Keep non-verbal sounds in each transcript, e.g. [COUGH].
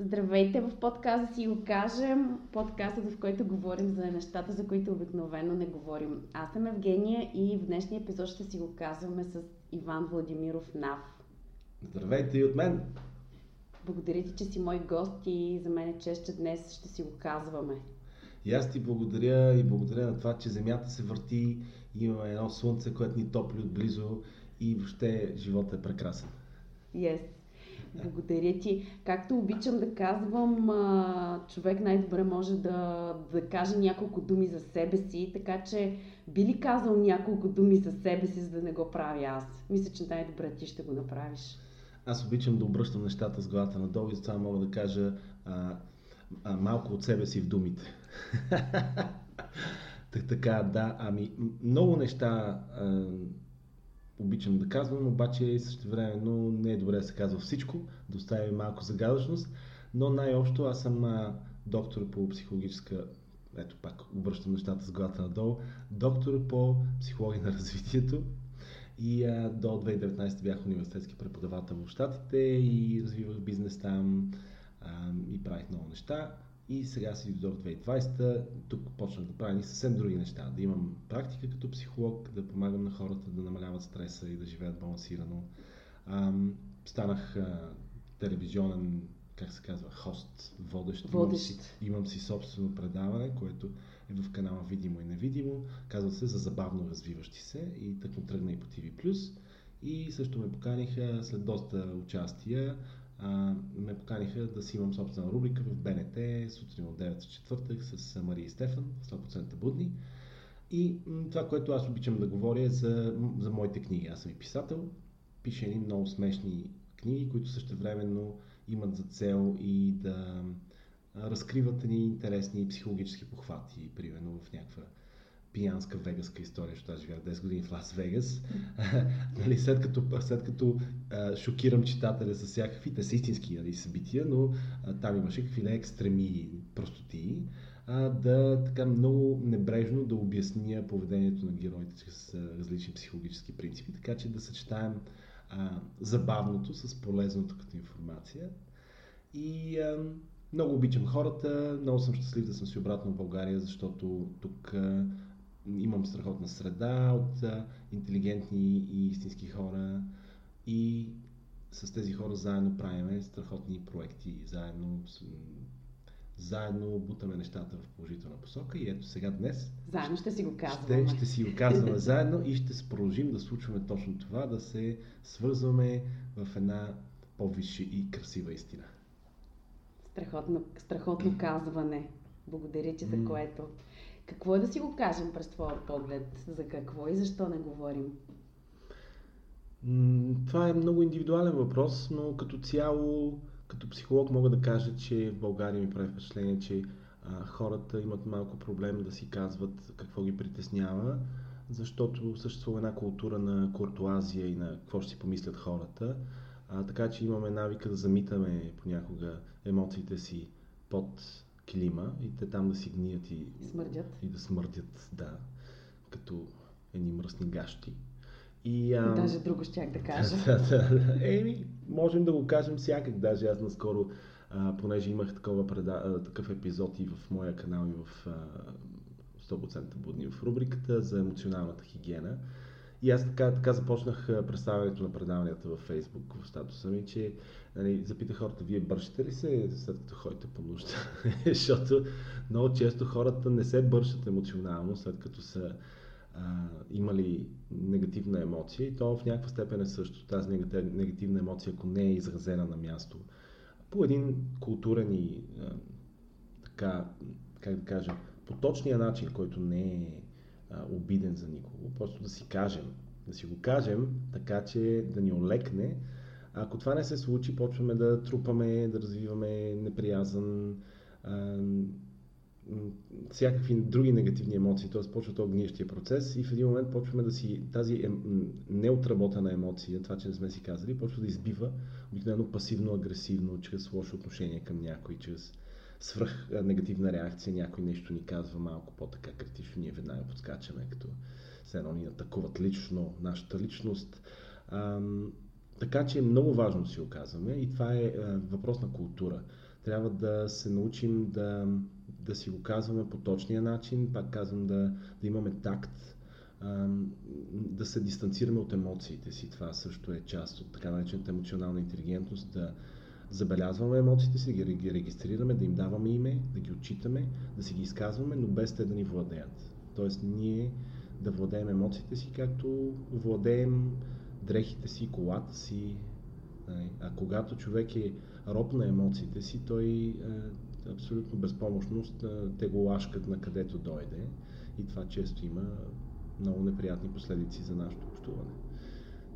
Здравейте в подкаста си го кажем, подкастът, в който говорим за нещата, за които обикновено не говорим. Аз съм Евгения и в днешния епизод ще си го казваме с Иван Владимиров Нав. Здравейте и от мен! Благодаря ти, че си мой гост и за мен е чест, че днес ще си го казваме. И аз ти благодаря и благодаря на това, че Земята се върти, имаме едно слънце, което ни топли отблизо и въобще живота е прекрасен. Yes. Благодаря ти. Както обичам да казвам, човек най-добре може да, да каже няколко думи за себе си, така че би ли казал няколко думи за себе си, за да не го правя аз? Мисля, че най-добре ти ще го направиш. Аз обичам да обръщам нещата с главата надолу и затова мога да кажа а, а, малко от себе си в думите. [LAUGHS] так, така, да, ами много неща а, обичам да казвам, обаче също време но не е добре да се казва всичко, да оставим малко загадъчност, но най-общо аз съм а, доктор по психологическа ето пак обръщам нещата с главата надолу, доктор по психология на [LAUGHS] развитието и а, до 2019 бях университетски преподавател в Штатите и развивах бизнес там а, и правих много неща. И сега си дойдох 2020, тук почнах да правя съвсем други неща. Да имам практика като психолог, да помагам на хората да намаляват стреса и да живеят балансирано. Ам, станах а, телевизионен, как се казва, хост, водещ. водещ. Имам, си, имам си собствено предаване, което е в канала Видимо и Невидимо. Казва се за забавно развиващи се и така тръгна и по TV+. И също ме поканиха след доста участия ме поканиха да си имам собствена рубрика в БНТ сутрин от 9 четвъртък с Мария и Стефан, 100% будни. И това, което аз обичам да говоря е за, за моите книги. Аз съм и писател, пиша едни много смешни книги, които също времено имат за цел и да разкриват едни интересни психологически похвати, примерно в някаква пиянска вегаска история, защото аз живях 10 години в Лас Вегас. [LAUGHS] нали, след като, след като а, шокирам читателя с всякакви, те са истински нали, събития, но а, там имаше какви не екстреми простоти, а, да така много небрежно да обясня поведението на героите с различни психологически принципи, така че да съчетаем а, забавното с полезното като информация. И а, много обичам хората, много съм щастлив да съм си обратно в България, защото тук имам страхотна среда от а, интелигентни и истински хора и с тези хора заедно правиме страхотни проекти, заедно, заедно бутаме нещата в положителна посока и ето сега днес заедно ще си го казваме. Ще, ще си го казваме заедно и ще продължим да случваме точно това, да се свързваме в една по-висша и красива истина. Страхотно, страхотно казване. Благодаря ти за което. Какво е да си го кажем през твоя поглед? За какво и защо не говорим? Това е много индивидуален въпрос, но като цяло, като психолог мога да кажа, че в България ми прави впечатление, че а, хората имат малко проблем да си казват какво ги притеснява, защото съществува една култура на куртуазия и на какво ще си помислят хората. А, така че имаме навика да замитаме понякога емоциите си под килима и те там да си гният и, смърдят. и да смърдят, да, като едни мръсни гащи. И, а... Даже друго щях да кажа. [LAUGHS] да, да, да. Еми, можем да го кажем всякак. Даже аз наскоро, а, понеже имах такова преда... такъв епизод и в моя канал, и в а, 100% будни в рубриката за емоционалната хигиена. И аз така, така започнах представянето на предаванията във Фейсбук, в статуса ми, че нали, запитах хората, вие бършите ли се след като ходите по нужда? [LAUGHS] Защото много често хората не се бършат емоционално, след като са а, имали негативна емоция и то в някаква степен е също. Тази негативна емоция, ако не е изразена на място, по един културен и а, така, как да кажа, по точния начин, който не е а, обиден за никого, просто да си кажем, да си го кажем, така че да ни олекне. Ако това не се случи, почваме да трупаме, да развиваме неприязан, всякакви други негативни емоции, т.е. почва то гнищия процес и в един момент почваме да си, тази е, неотработена емоция, това, че не сме си казали, почва да избива обикновено пасивно-агресивно, чрез лошо отношение към някой, чрез свръх негативна реакция, някой нещо ни казва малко по-така критично, ние веднага подскачаме, като все едно ни атакуват лично нашата личност. Така че е много важно да си оказваме и това е въпрос на култура. Трябва да се научим да, да си го казваме по точния начин, пак казвам да, да имаме такт, да се дистанцираме от емоциите си. Това също е част от така наречената емоционална интелигентност, да забелязваме емоциите си, да ги регистрираме, да им даваме име, да ги отчитаме, да си ги изказваме, но без те да ни владеят. Тоест ние да владеем емоциите си, както владеем дрехите си, колата си. Нали. А когато човек е роб на емоциите си, той е абсолютно безпомощност, те го лашкат на където дойде и това често има много неприятни последици за нашето общуване.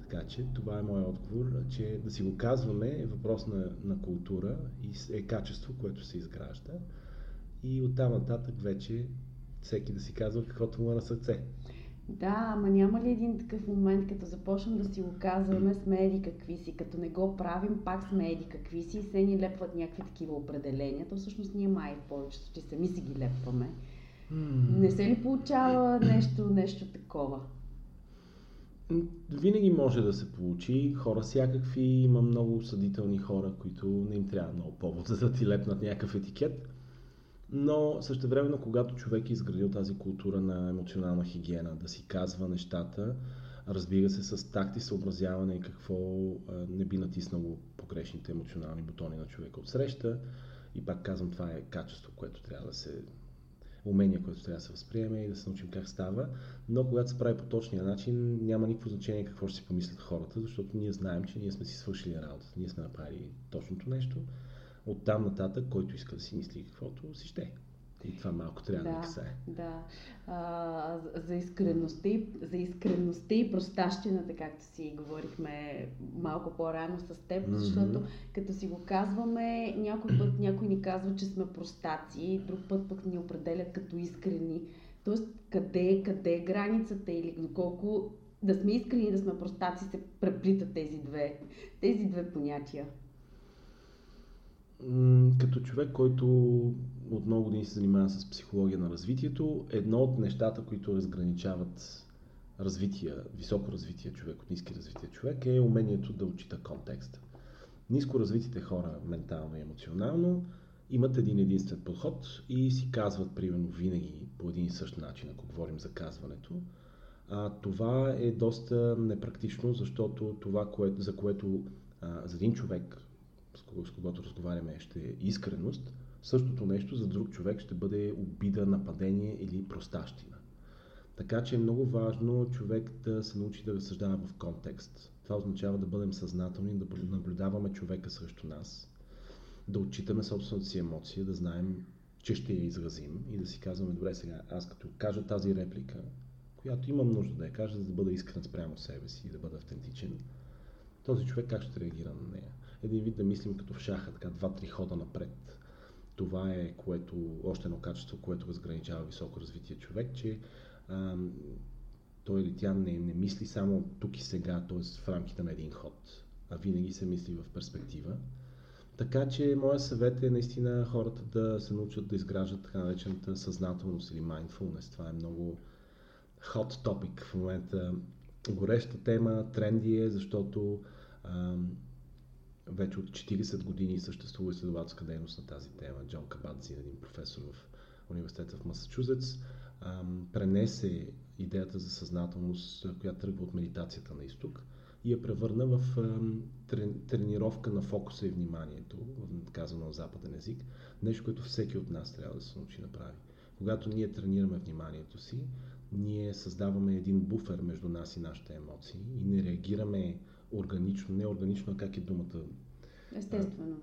Така че това е моят отговор, че да си го казваме е въпрос на, на култура и е качество, което се изгражда. И оттам нататък вече всеки да си казва каквото му е на сърце. Да, ама няма ли един такъв момент, като започнем да си го казваме, сме еди какви си, като не го правим, пак сме еди какви си и се ни лепват някакви такива определения, то всъщност ние май в повечето че сами си ги лепваме. Mm. Не се ли получава нещо, нещо такова? Винаги може да се получи. Хора всякакви, има много осъдителни хора, които не им трябва много повод [LAUGHS] за да ти лепнат някакъв етикет. Но същевременно, когато човек е изградил тази култура на емоционална хигиена, да си казва нещата, разбира се, с такт и съобразяване и какво не би натиснало погрешните емоционални бутони на човека от среща. И пак казвам, това е качество, което трябва да се умение, което трябва да се възприеме и да се научим как става. Но когато се прави по точния начин, няма никакво значение какво ще си помислят хората, защото ние знаем, че ние сме си свършили работата. Ние сме направили точното нещо от там нататък, който иска да си мисли каквото си ще. И това малко трябва да, да касае. Да. А, за, искреността и, за искреността и простащината, както си говорихме малко по-рано с теб, mm-hmm. защото като си го казваме, някой път някой ни казва, че сме простаци, друг път пък ни определят като искрени. Тоест, къде, къде е границата или доколко да сме искрени да сме простаци се преплитат тези две, тези две понятия? Като човек, който от много години се занимава с психология на развитието, едно от нещата, които разграничават развитие, високо развитие човек от ниски развитие човек е умението да отчита контекста. Ниско развитите хора, ментално и емоционално, имат един единствен подход и си казват, примерно, винаги по един и същ начин, ако говорим за казването. А, това е доста непрактично, защото това, което, за което а, за един човек с когото разговаряме, ще е искреност, същото нещо за друг човек ще бъде обида, нападение или простащина. Така че е много важно човек да се научи да разсъждава в контекст. Това означава да бъдем съзнателни, да наблюдаваме човека срещу нас, да отчитаме собствената си емоция, да знаем, че ще я изразим и да си казваме, добре сега, аз като кажа тази реплика, която имам нужда да я кажа, за да бъда искрен спрямо себе си и да бъда автентичен, този човек как ще реагира на нея? Един вид да мислим като в шаха, така два-три хода напред. Това е което, още едно качество, което разграничава високо развития човек, че а, той или тя не, не мисли само тук и сега, т.е. в рамките на един ход, а винаги се мисли в перспектива. Така че моят съвет е наистина хората да се научат да изграждат така наречената съзнателност или mindfulness. Това е много hot topic в момента. Гореща тема, тренди е, защото вече от 40 години съществува изследователска дейност на тази тема. Джон Кабадзи, един професор в университета в Масачузетс, пренесе идеята за съзнателност, която тръгва от медитацията на изток и я превърна в тренировка на фокуса и вниманието, казано на западен език, нещо, което всеки от нас трябва да се научи да прави. Когато ние тренираме вниманието си, ние създаваме един буфер между нас и нашите емоции и не реагираме органично, не органично, а как е думата? Естествено.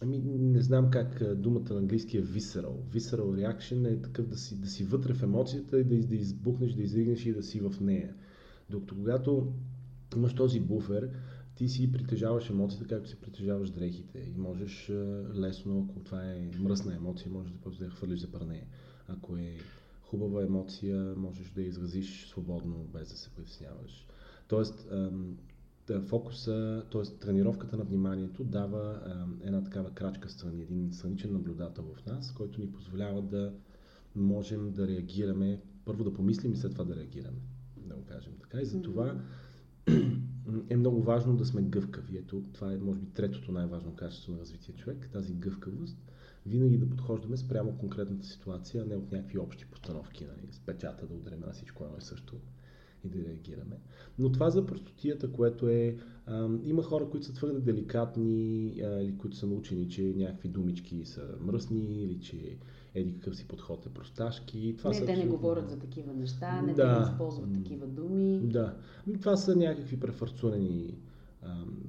Ами, не знам как думата на английски е visceral. Visceral reaction е такъв да си, да си вътре в емоцията и да, да избухнеш, да изригнеш и да си в нея. Докато когато имаш този буфер, ти си притежаваш емоцията, както си притежаваш дрехите. И можеш лесно, ако това е мръсна емоция, можеш да просто да я хвърлиш за пране. Ако е хубава емоция, можеш да я изразиш свободно, без да се притесняваш. Тоест, фокуса, т.е. тренировката на вниманието дава а, една такава крачка страни, един страничен наблюдател в нас, който ни позволява да можем да реагираме, първо да помислим и след това да реагираме, да го кажем така. И затова [CLEARS THROAT] е много важно да сме гъвкави. Ето, това е, може би, третото най-важно качество на развитие човек, тази гъвкавост. Винаги да подхождаме спрямо конкретната ситуация, а не от някакви общи постановки, нали, с печата да ударим на всичко едно и също и да реагираме. Но това за простотията, което е... А, има хора, които са твърде деликатни а, или които са научени, че някакви думички са мръсни или че еди какъв си подход е просташки. Това не, са те абсолютно... не говорят за такива неща, не да, те не използват такива думи. Да. Ами това са някакви префарцунени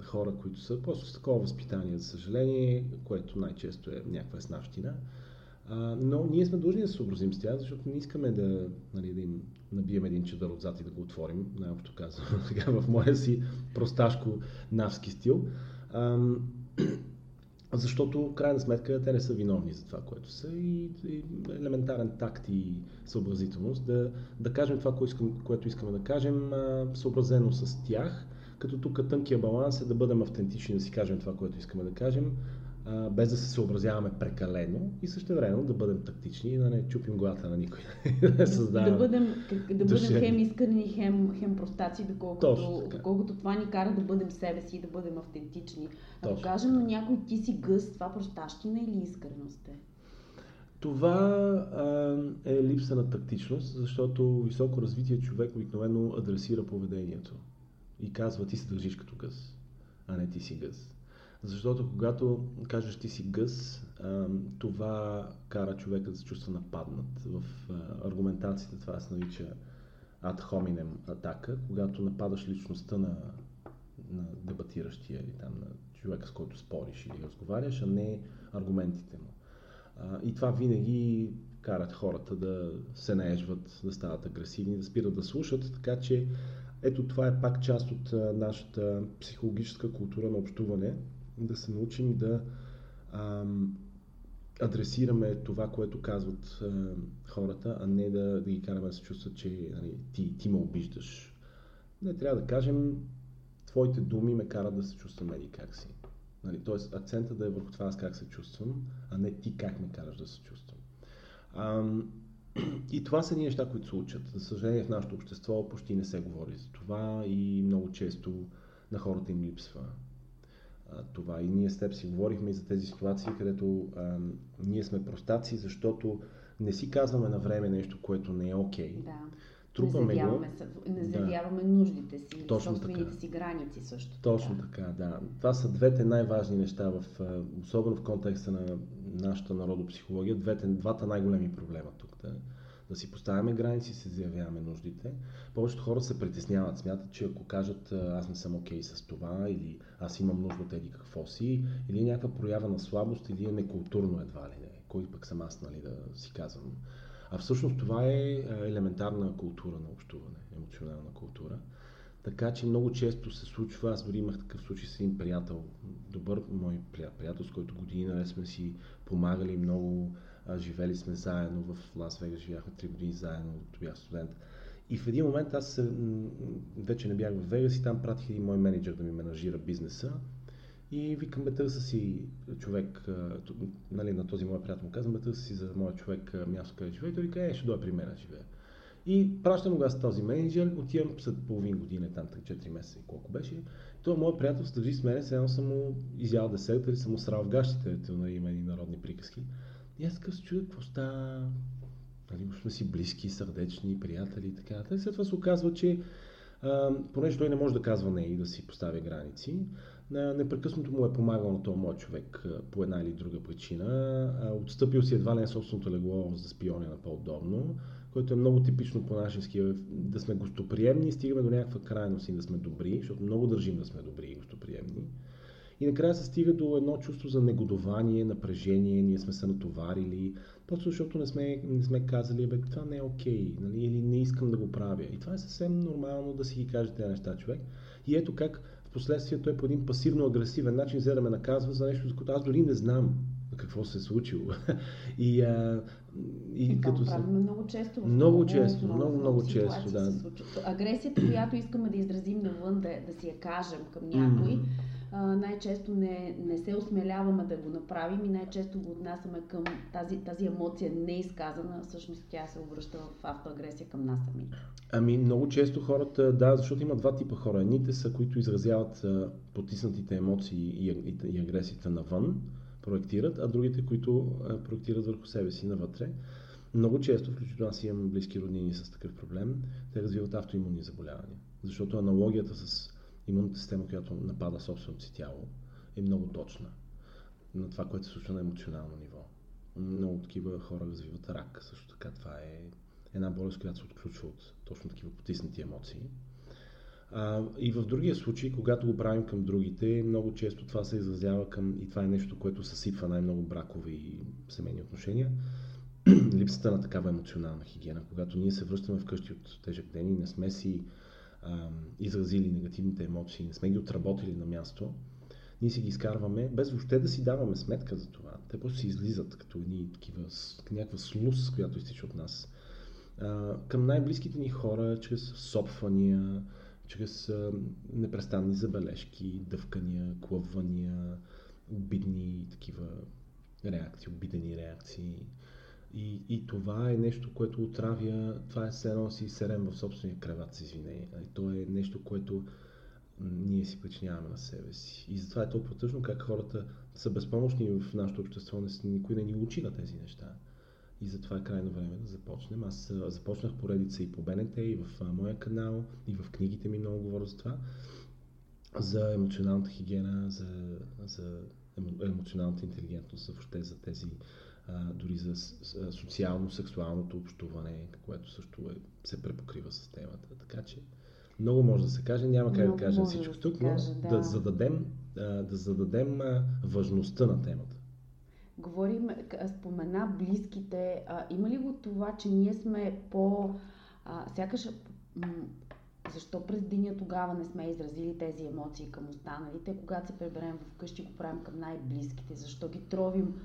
хора, които са просто с такова възпитание, за съжаление, което най-често е някаква снащина. А, но ние сме длъжни да се съобразим с тях, защото не искаме да, нали, да им набием един чедър отзад и да го отворим, най-общо казвам, [LAUGHS] в моя си просташко навски стил. А, [CLEARS THROAT] защото, в крайна сметка, те не са виновни за това, което са и, и елементарен такт и съобразителност да, да кажем това, което, искам, което искаме да кажем, съобразено с тях, като тук тънкия баланс е да бъдем автентични, да си кажем това, което искаме да кажем, а, без да се съобразяваме прекалено и също време да бъдем тактични и да не чупим главата на никой. [LAUGHS] да, създаваме да бъдем, да бъдем хем искрени, хем, хем простаци, доколкото, доколкото това ни кара да бъдем себе си и да бъдем автентични. Ако кажем на някой ти си гъс, това простащина или искреност е? Това а, е липса на тактичност, защото високо развитие човек обикновено адресира поведението и казва ти се държиш като гъс, а не ти си гъс. Защото когато кажеш ти си гъс, това кара човека да се чувства нападнат. В аргументацията това се нарича ad hominem атака, когато нападаш личността на, на дебатиращия или там на човека, с който спориш или разговаряш, а не аргументите му. И това винаги карат хората да се наежват, да стават агресивни, да спират да слушат, така че ето това е пак част от нашата психологическа култура на общуване, да се научим да ам, адресираме това, което казват а, хората, а не да, да ги караме да се чувстват, че нали, ти, ти ме обиждаш. Не трябва да кажем, твоите думи ме карат да се чувствам еди как си. Нали, Тоест акцента да е върху това аз как се чувствам, а не ти как ме караш да се чувствам. Ам, [CLEARS THROAT] и това са ни неща, които се учат. За съжаление в нашето общество почти не се говори за това и много често на хората им липсва това. И ние с теб си говорихме и за тези ситуации, където а, ние сме простаци, защото не си казваме на време нещо, което не е окей. Okay. Да. Трупаме не заявяваме, го. Не заявяваме да. нуждите си, Точно собствените така. си граници също. Точно така. така, да. Това са двете най-важни неща, в, особено в контекста на нашата народопсихология, двете, двата най-големи проблема тук. Да да си поставяме граници, се заявяваме нуждите. Повечето хора се притесняват, смятат, че ако кажат аз не съм окей okay с това, или аз имам нужда от еди какво си, или е някаква проява на слабост, или е некултурно едва ли не. Кой пък съм аз, нали, да си казвам. А всъщност това е елементарна култура на общуване, емоционална култура. Така че много често се случва, аз дори имах такъв случай с един приятел, добър мой приятел, с който години наред сме си помагали много, живели сме заедно в Лас Вегас, живяхме 3 години заедно, като бях студент. И в един момент аз вече не бях в Вегас и там пратих един мой менеджер да ми менажира бизнеса. И викам, бе, търса си човек, нали, на този мой приятел му казвам, бе, търса си за моя човек място, къде живее. Той вика, е, ще дойде при мен да живее. И пращам го аз този менеджер, отивам след половин година, там 4 месеца и колко беше. Той моят приятел се държи с мен, сега съм му изял десерта или съм му срал в гащите, нали, има и народни приказки. И аз така се чудя какво става. Нали, сме си близки, сърдечни, приятели и така. И след това се оказва, че а, понеже той не може да казва не и да си поставя граници, а, непрекъснато му е помагал на този мой човек а, по една или друга причина. А, отстъпил си едва ли на собственото легло за спионе на по-удобно, което е много типично по-нашенски, е да сме гостоприемни стигаме до някаква крайност и да сме добри, защото много държим да сме добри и гостоприемни. И накрая се стига до едно чувство за негодование, напрежение, ние сме се натоварили, просто защото не сме, не сме казали, бе, това не е окей, okay, нали, или не искам да го правя. И това е съвсем нормално да си ги каже тези неща, човек. И ето как в последствие той по един пасивно-агресивен начин взе да ме наказва за нещо, за което аз дори не знам какво се е случило. [LAUGHS] и, а, и, и като се... много често. Много, много често, много, много, често, да. Агресията, която искаме да изразим навън, да, да си я кажем към някой, mm-hmm най-често не, не се осмеляваме да го направим и най-често го отнасяме към тази, тази емоция неизказана, всъщност тя се обръща в автоагресия към нас сами. Ами много често хората, да, защото има два типа хора. Едните са, които изразяват потиснатите емоции и, и, и агресията навън, проектират, а другите, които проектират върху себе си навътре. Много често, включително аз имам близки роднини с такъв проблем, те развиват автоимунни заболявания. Защото аналогията с имунната система, която напада собственото си тяло, е много точна на това, което се случва на емоционално ниво. Много такива хора развиват рак. Също така това е една болест, която се отключва от точно такива потиснати емоции. А, и в другия случай, когато го правим към другите, много често това се изразява към, и това е нещо, което съсипва най-много бракови и семейни отношения, [CLEARS THROAT] липсата на такава емоционална хигиена. Когато ние се връщаме вкъщи от тежък ден и не сме си изразили негативните емоции, не сме ги отработили на място, ние си ги изкарваме, без въобще да си даваме сметка за това. Те просто си излизат като едни такива, някаква слус, която изтича от нас. Към най-близките ни хора, чрез сопвания, чрез непрестанни забележки, дъвкания, клъвания, обидни такива реакции, обидени реакции. И, и това е нещо, което отравя, това е все едно си серем в собствения креват с извинение. То е нещо, което ние си причиняваме на себе си. И затова е толкова тъжно как хората са безпомощни в нашето общество, никой не ни учи на тези неща. И затова е крайно време да започнем. Аз започнах поредица и по БНТ, и в моя канал, и в книгите ми много говоря за това. За емоционалната хигиена, за, за емоционалната интелигентност, въобще за тези дори за социално-сексуалното общуване, което също е, се препокрива с темата. Така че много може да се каже, няма как да кажем всичко да тук, но каже, да. да зададем, да зададем важността на темата. Говорим, спомена близките. А, има ли го това, че ние сме по... А, сякаш защо през деня тогава не сме изразили тези емоции към останалите, когато се преберем вкъщи, го правим към най-близките, защо ги тровим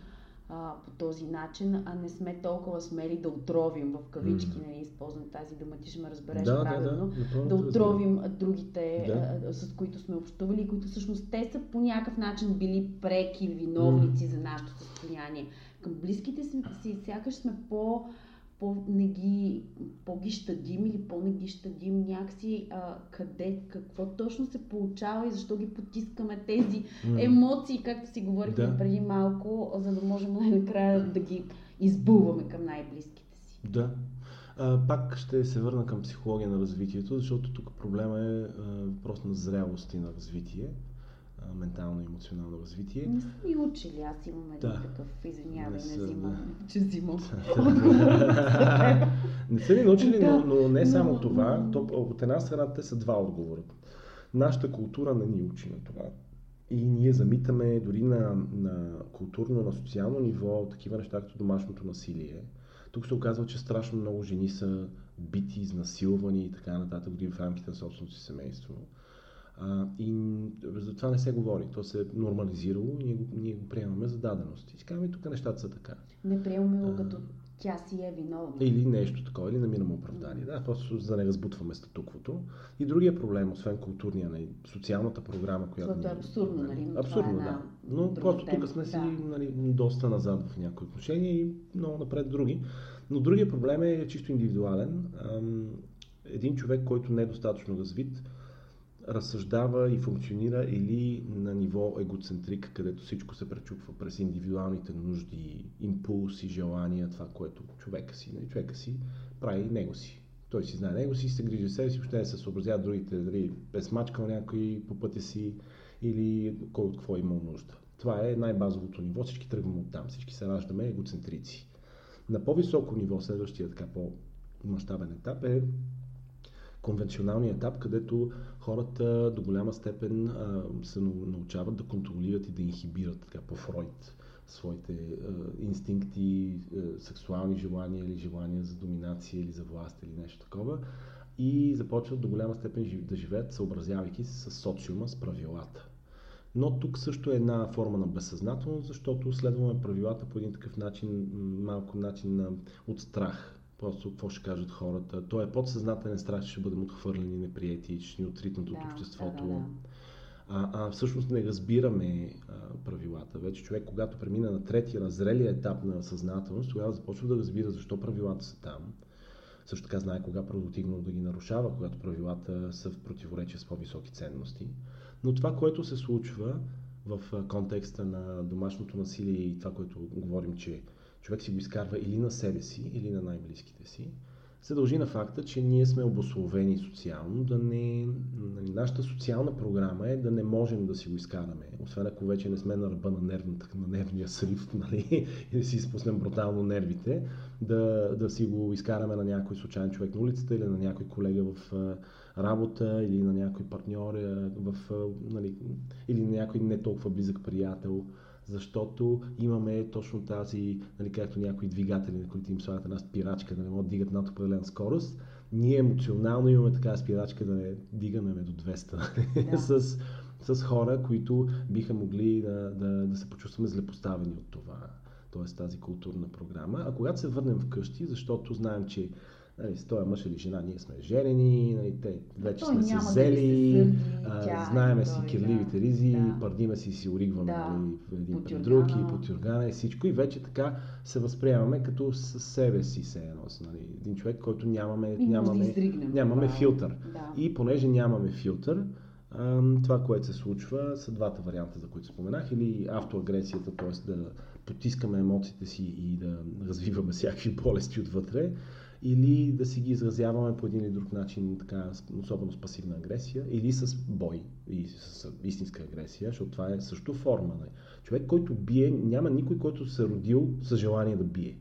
а, по този начин, а не сме толкова смели да отровим в кавички, mm. нали, използвам тази дума, ти ще ме разбереш да, правилно, да, да, да отровим разбира. другите, да. а, с които сме общували, които всъщност те са по някакъв начин били преки виновници mm. за нашето състояние. Към близките си, си сякаш сме по по-не ги, по-ги щадим или по-не ги щадим някакси а, къде, какво точно се получава и защо ги потискаме тези mm. емоции, както си говорихме да. преди малко, за да можем най-накрая да ги избуваме към най-близките си. Да. А, пак ще се върна към психология на развитието, защото тук проблема е въпрос на зрялост и на развитие ментално и емоционално развитие. Не са ми учили, аз имам един да. такъв, извинявай, не, не взимам, да. че взимам. [LAUGHS] не са ни научили, да. но, но не само но, това. То, от една страна те са два отговора. Нашата култура не ни учи на това. И ние замитаме дори на, на културно, на социално ниво такива неща, като домашното насилие. Тук се оказва, че страшно много жени са бити, изнасилвани и така нататък, дори в рамките на собственото си семейство. А, и за това не се говори. То се е нормализирало и ние го, ние го приемаме за даденост. И си казваме, тук нещата са така. Не приемаме го като тя си е виновна. Или нещо такова, или намираме оправдание. Да, просто за да не разбутваме статуквото. И другия проблем, освен културния, нали, социалната програма, която. Това е абсурдно, нали? Но абсурдно, е да. Но просто тук сме си да. нали, доста назад в някои отношения и много напред други. Но другия проблем е чисто индивидуален. Един човек, който не е достатъчно развит, разсъждава и функционира или на ниво егоцентрик, където всичко се пречупва през индивидуалните нужди, импулси, желания, това, което човека си, нали, човека си прави него си. Той си знае него си, се грижи себе си, въобще не се съобразява другите, дали е смачкал някой по пътя си или кой от какво е имал нужда. Това е най-базовото ниво, всички тръгваме от там, всички се раждаме егоцентрици. На по-високо ниво, следващия така по-масштабен етап е конвенционалния етап, където хората до голяма степен а, се научават да контролират и да инхибират така по Фройд своите а, инстинкти, а, сексуални желания или желания за доминация или за власт или нещо такова и започват до голяма степен да живеят, съобразявайки се с социума, с правилата. Но тук също е една форма на безсъзнателност, защото следваме правилата по един такъв начин, малко начин на, от страх. Просто какво ще кажат хората. Той е подсъзнателен страх, че ще бъдем отхвърлени, неприяти, че ще ни отритнат да, от обществото. Да, да, а, а всъщност не разбираме а, правилата. Вече човек, когато премина на третия, на зрелия етап на съзнателност, тогава започва да разбира защо правилата са там. Също така знае кога продуктивно да ги нарушава, когато правилата са в противоречие с по-високи ценности. Но това, което се случва в контекста на домашното насилие и това, което говорим, че човек си го изкарва или на себе си, или на най-близките си, се дължи на факта, че ние сме обословени социално, да не... Нали, нашата социална програма е да не можем да си го изкараме, освен ако вече не сме на ръба на, нервната, на нервния срив, [LAUGHS] нали, и да си изпуснем брутално нервите, да, да си го изкараме на някой случайен човек на улицата или на някой колега в работа или на някой партньор в, нали, или на някой не толкова близък приятел защото имаме точно тази, нали, както някои двигатели, на които им слагат една спирачка, да не могат да дигат над определена скорост, ние емоционално имаме така спирачка да не дигаме до 200 да. [LAUGHS] с, с хора, които биха могли да, да, да се почувстваме злепоставени от това, т.е. тази културна програма. А когато се върнем вкъщи, защото знаем, че нали, с този мъж или жена, ние сме женени, нали, те вече той сме се взели, да знаеме си кирливите да, ризи, да. пардиме си си оригваме да. нали, един пред друг и по тюргана и всичко и вече така се възприемаме като със себе си се едно. Нали, един човек, който нямаме, и нямаме, да нямаме филтър. Да. И понеже нямаме филтър, това, което се случва, са двата варианта, за които споменах, или автоагресията, т.е. да потискаме емоциите си и да развиваме всякакви болести отвътре, или да си ги изразяваме по един или друг начин, така, особено с пасивна агресия, или с бой и с истинска агресия, защото това е също форма. Не? Човек, който бие, няма никой, който се родил с желание да бие.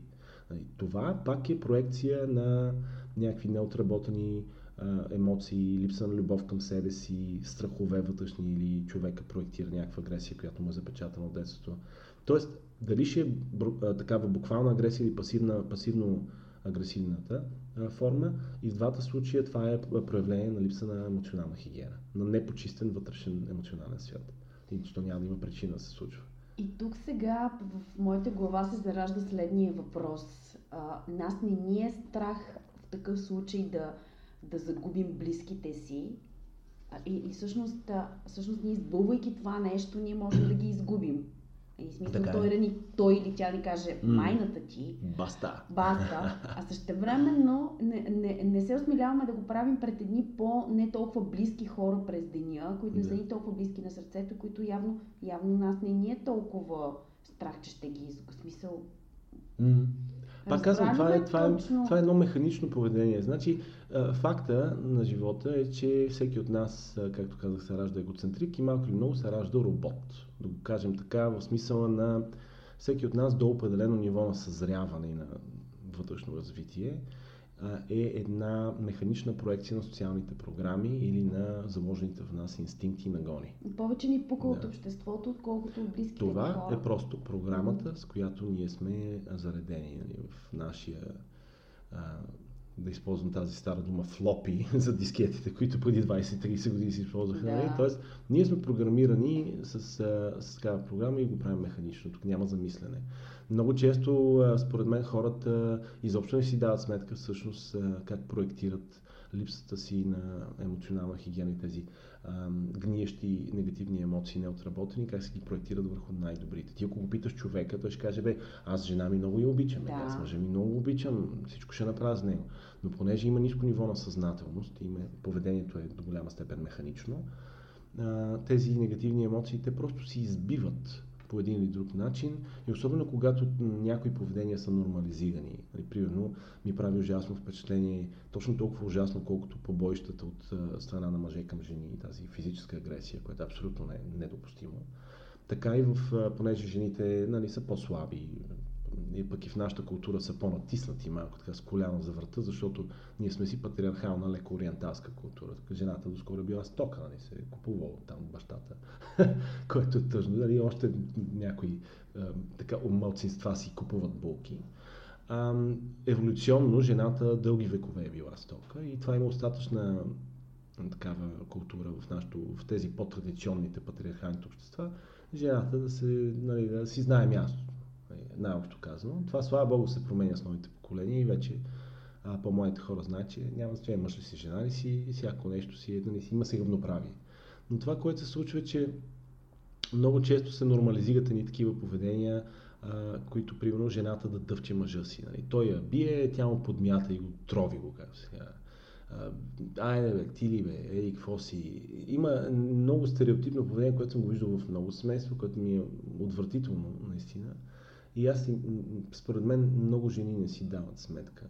Нали. Това пак е проекция на някакви неотработени емоции, липса на любов към себе си, страхове вътрешни или човека проектира някаква агресия, която му е запечатана от детството. Тоест, дали ще е такава буквална агресия или пасивна, пасивно агресивната форма. И в двата случая това е проявление на липса на емоционална хигиена, на непочистен вътрешен емоционален свят. И то няма да има причина да се случва. И тук сега в моята глава се заражда следния въпрос. А, нас не ни е страх в такъв случай да, да загубим близките си. А, и, и всъщност, а, всъщност ние избълвайки това нещо, ние можем да ги изгубим. И смисъл, така той, е. да ни, той или тя ни каже майната ти. Баста. Баста. [LAUGHS] А същевременно не, не, не се осмеляваме да го правим пред едни по-не толкова близки хора през деня, които не са ни толкова близки на сърцето, които явно, явно нас не ни е толкова страх, че ще ги изгубим. Смисъл. Mm. Пак казвам, това е, това, е, това е едно механично поведение. Значи, факта на живота е, че всеки от нас, както казах, се ражда егоцентрик и малко или много се ражда робот. Да го кажем така, в смисъла на всеки от нас до определено ниво на съзряване и на вътрешно развитие е една механична проекция на социалните програми или на заложените в нас инстинкти и нагони. Повече ни пука да. от обществото, отколкото от близките Това хора. е просто програмата, с която ние сме заредени нали, в нашия да използвам тази стара дума, флопи [LAUGHS] за дискетите, които преди 20-30 години си използваха. Нали? Да. Тоест, ние сме програмирани с, с такава програма и го правим механично. Тук няма замислене. Много често, според мен, хората изобщо не си дават сметка всъщност как проектират липсата си на емоционална хигиена и тези а, гниещи негативни емоции, неотработени, как се ги проектират върху най-добрите. Ти ако го питаш човека, той ще каже, бе, аз жена ми много я обичам, да. аз мъжа ми много обичам, всичко ще направя с него. Но понеже има ниско ниво на съзнателност, има, поведението е до голяма степен механично, а, тези негативни емоции те просто си избиват по един или друг начин и особено когато някои поведения са нормализирани. Нали, примерно ми прави ужасно впечатление, точно толкова ужасно, колкото побоищата от страна на мъже към жени, тази физическа агресия, която е абсолютно не, недопустимо. Така и в, понеже жените нали, са по-слаби, и пък и в нашата култура са по-натиснати малко така с коляно за врата, защото ние сме си патриархална, леко ориенталска култура. Жената доскоро е била стока, нали, се е купувала там бащата, [LAUGHS] което е тъжно. Нали, още някои а, така малцинства си купуват булки. Еволюционно жената дълги векове е била стока и това има остатъчна такава култура в, нашото, в тези по-традиционните патриархалните общества, жената да, се, нали, да си знае място най-общо казано. Това, слава Богу, се променя с новите поколения и вече а, по-младите хора знаят, че няма значение мъж ли си, жена ли си, всяко нещо си, нали, си има си равноправие. Но това, което се случва е, че много често се нормализират ни такива поведения, а, които, примерно, жената да дъвче мъжа си. Нали? Той я бие, тя му подмята и го трови го, както сега. Айде бе, ти ли бе, ей, какво си. Има много стереотипно поведение, което съм го виждал в много семейства, което ми е отвратително, наистина. И аз, според мен, много жени не си дават сметка,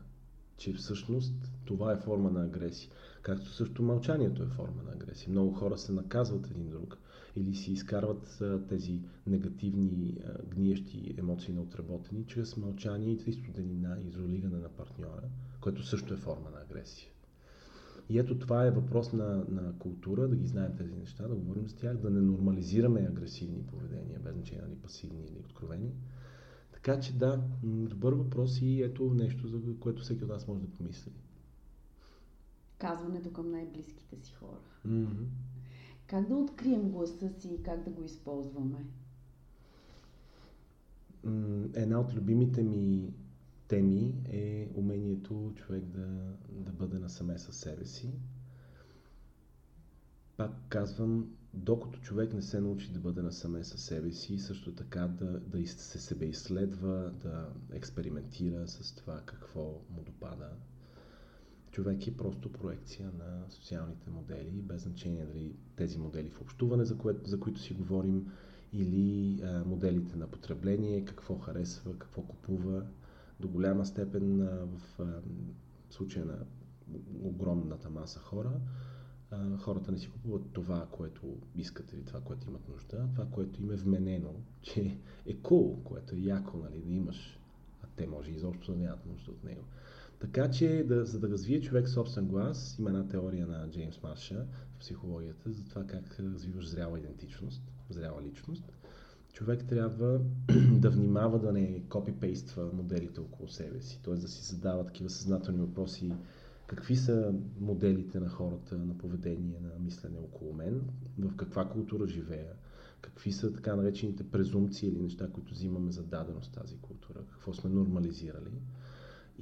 че всъщност това е форма на агресия. Както също мълчанието е форма на агресия. Много хора се наказват един друг или си изкарват тези негативни, гниещи емоции на отработени чрез мълчание и студенина, изолиране на партньора, което също е форма на агресия. И ето това е въпрос на, на култура, да ги знаем тези неща, да говорим с тях, да не нормализираме агресивни поведения, без значение нали, пасивни или откровени. Така че да, добър въпрос и ето нещо, за което всеки от нас може да помисли. Казването към най-близките си хора. Mm-hmm. Как да открием гласа си и как да го използваме? Една от любимите ми теми е умението човек да, да бъде насаме със себе си. Пак казвам, докато човек не се научи да бъде насаме със себе си, също така да, да се себе изследва, да експериментира с това какво му допада, човек е просто проекция на социалните модели, без значение дали тези модели в общуване, за, кое, за които си говорим, или а, моделите на потребление, какво харесва, какво купува. До голяма степен а, в а, случая на огромната маса хора, хората не си купуват това, което искат или това, което имат нужда, това, което им е вменено, че е cool, което е яко нали, да имаш, а те може изобщо да нямат нужда от него. Така че, да, за да развие човек собствен глас, има една теория на Джеймс Марша в психологията за това как развиваш зряла идентичност, зряла личност. Човек трябва [CLEARS THROAT] да внимава да не копипейства моделите около себе си, т.е. да си задава такива съзнателни въпроси какви са моделите на хората, на поведение, на мислене около мен, в каква култура живея, какви са така наречените презумпции или неща, които взимаме за даденост тази култура, какво сме нормализирали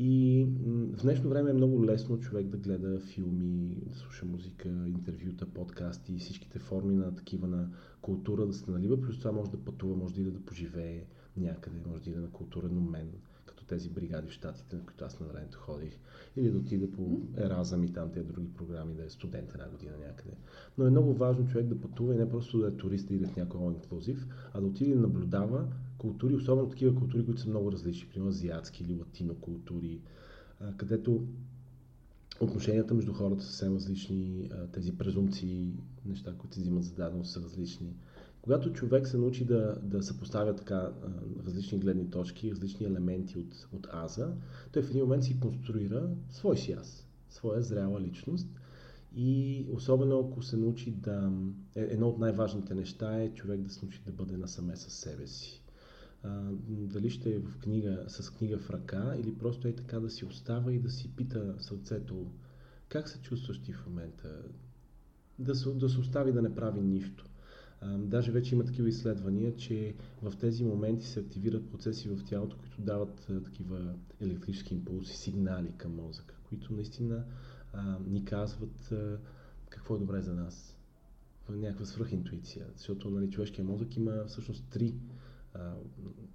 и в днешно време е много лесно човек да гледа филми, да слуша музика, интервюта, подкасти и всичките форми на такива на култура да се налива. Плюс това може да пътува, може да иде да поживее някъде, може да иде на културен обмен, тези бригади в Штатите, на които аз на времето ходих. Или да отиде по Еразъм и там тези други програми, да е студент една година някъде. Но е много важно човек да пътува и не просто да е турист и да иде в някой all а да отиде да наблюдава култури, особено такива култури, които са много различни, примерно азиатски или латино култури, където отношенията между хората са съвсем различни, тези презумпции, неща, които се взимат за даденост са различни. Когато човек се научи да, да съпоставя така различни гледни точки, различни елементи от, от аза, той в един момент си конструира свой си аз, своя зряла личност. И особено ако се научи да... Е, едно от най-важните неща е човек да се научи да бъде насаме с себе си а, дали ще е в книга, с книга в ръка или просто е така да си остава и да си пита сърцето как се чувстваш ти в момента, да се, да се остави да не прави нищо. Даже вече има такива изследвания, че в тези моменти се активират процеси в тялото, които дават такива електрически импулси, сигнали към мозъка, които наистина ни казват какво е добре за нас. Някаква свръхинтуиция, защото нали, човешкия мозък има всъщност три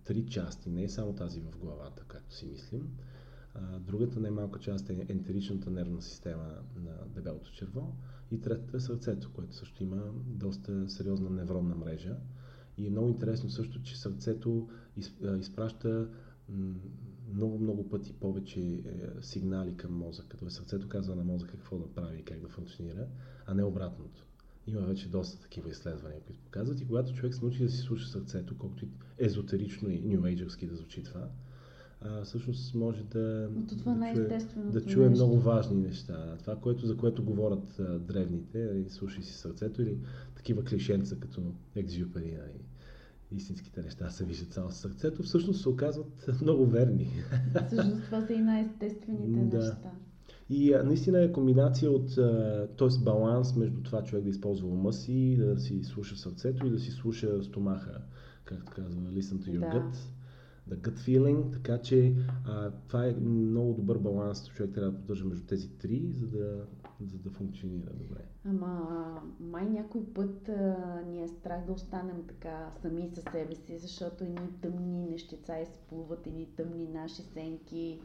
три части, не е само тази в главата, както си мислим. А, другата най-малка част е ентеричната нервна система на дебелото черво и третата е сърцето, което също има доста сериозна невронна мрежа. И е много интересно също, че сърцето изпраща много-много пъти повече е, сигнали към мозъка. Тоест сърцето казва на мозъка какво да прави и как да функционира, а не обратното. Има вече доста такива изследвания, които показват и когато човек се научи да си слуша сърцето, колкото и езотерично и нью-ейджърски да звучи това, а, всъщност може да, това да, чуе, да чуе много важни неща. Това, което, за което говорят а, древните, слушай си сърцето или такива клишенца като екзюпери, истинските неща се виждат само с сърцето, всъщност се оказват [LAUGHS] много верни. Всъщност това са и най-естествените да. неща. И а, наистина е комбинация от, т.е. баланс между това човек да използва ума си, да си слуша сърцето и да си слуша стомаха, както казва, listen to your да. gut. The gut feeling, така че а, това е много добър баланс, човек трябва да поддържа между тези три, за да, за да функционира добре. Ама май някой път а, ни е страх да останем така сами със себе си, защото едни тъмни нещица изплуват, едни тъмни наши сенки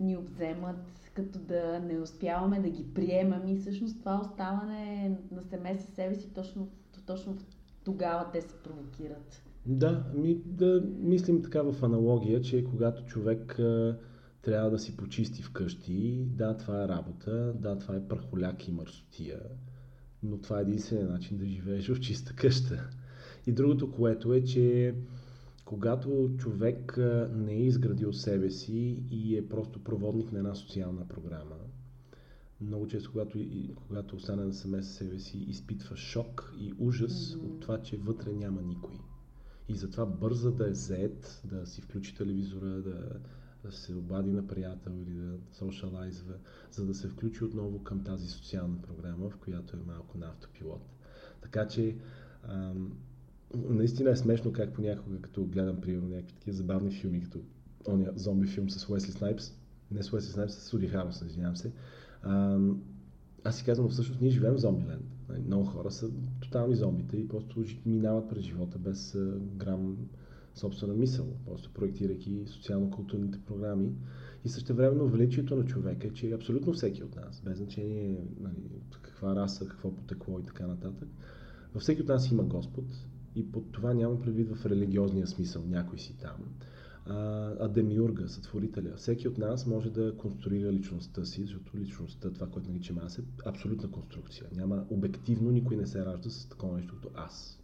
ни обземат, като да не успяваме да ги приемем и всъщност това оставане на семе със себе си точно, точно тогава те се провокират. Да, ми, да мислим така в аналогия, че когато човек а, трябва да си почисти вкъщи, да, това е работа, да, това е прахоляк и мърсотия, но това е единствения начин да живееш в чиста къща. И другото, което е, че когато човек не е изградил себе си и е просто проводник на една социална програма, много често, когато, когато остане на саме себе си, изпитва шок и ужас mm-hmm. от това, че вътре няма никой. И затова бърза да е зает, да си включи телевизора, да, да се обади на приятел или да социалайзва, за да се включи отново към тази социална програма, в която е малко на автопилот. Така че ам, наистина е смешно как понякога, като гледам, примерно, някакви такива забавни филми, като ония зомби филм с Уесли Снайпс, не с Уесли Снайпс, с Суди Хармс, извинявам се, ам, аз си казвам, всъщност ние живеем в. Нали, много хора са тотални зомбите и просто минават през живота без грам собствена мисъл, просто проектирайки социално-културните програми. И също времено величието на човека е, че абсолютно всеки от нас, без значение нали, каква раса, какво потекло и така нататък, във всеки от нас има Господ и под това няма предвид в религиозния смисъл, някой си там а, сътворителя. Всеки от нас може да конструира личността си, защото личността, това, което наричаме аз, е абсолютна конструкция. Няма обективно, никой не се ражда с такова нещо като аз.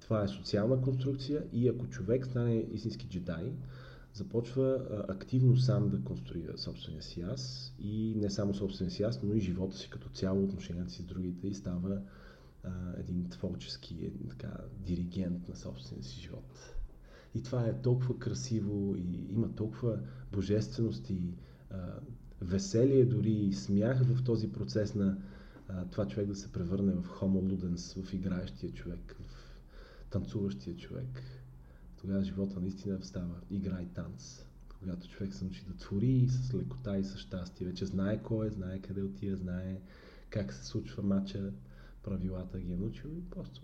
Това е социална конструкция и ако човек стане истински джедай, започва активно сам да конструира собствения си аз и не само собствения си аз, но и живота си като цяло, отношенията си с другите и става а, един творчески един, така, диригент на собствения си живот. И това е толкова красиво и има толкова божественост и а, веселие, дори и смях в този процес на а, това човек да се превърне в homo ludens, в играещия човек, в танцуващия човек. Тогава живота наистина става игра и танц. Когато човек се научи да твори с лекота и с щастие, вече знае кой е, знае къде отива, знае как се случва матча, правилата ги е научил и просто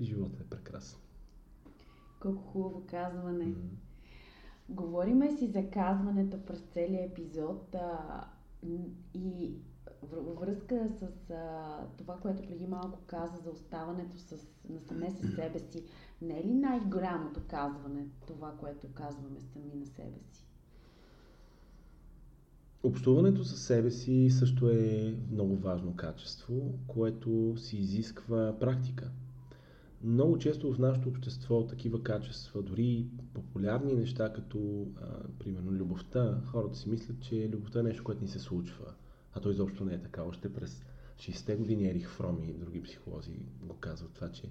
живота е прекрасен. Колко хубаво казване. Mm-hmm. Говориме си за казването през целия епизод а, и във връзка с а, това, което преди малко каза за оставането с, на саме със себе си. Не е ли най-голямото казване това, което казваме сами на себе си? Общуването със себе си също е много важно качество, което си изисква практика много често в нашето общество такива качества, дори популярни неща, като а, примерно любовта, хората си мислят, че любовта е нещо, което ни се случва. А то изобщо не е така. Още през 60-те години Ерих Фром и други психолози го казват това, че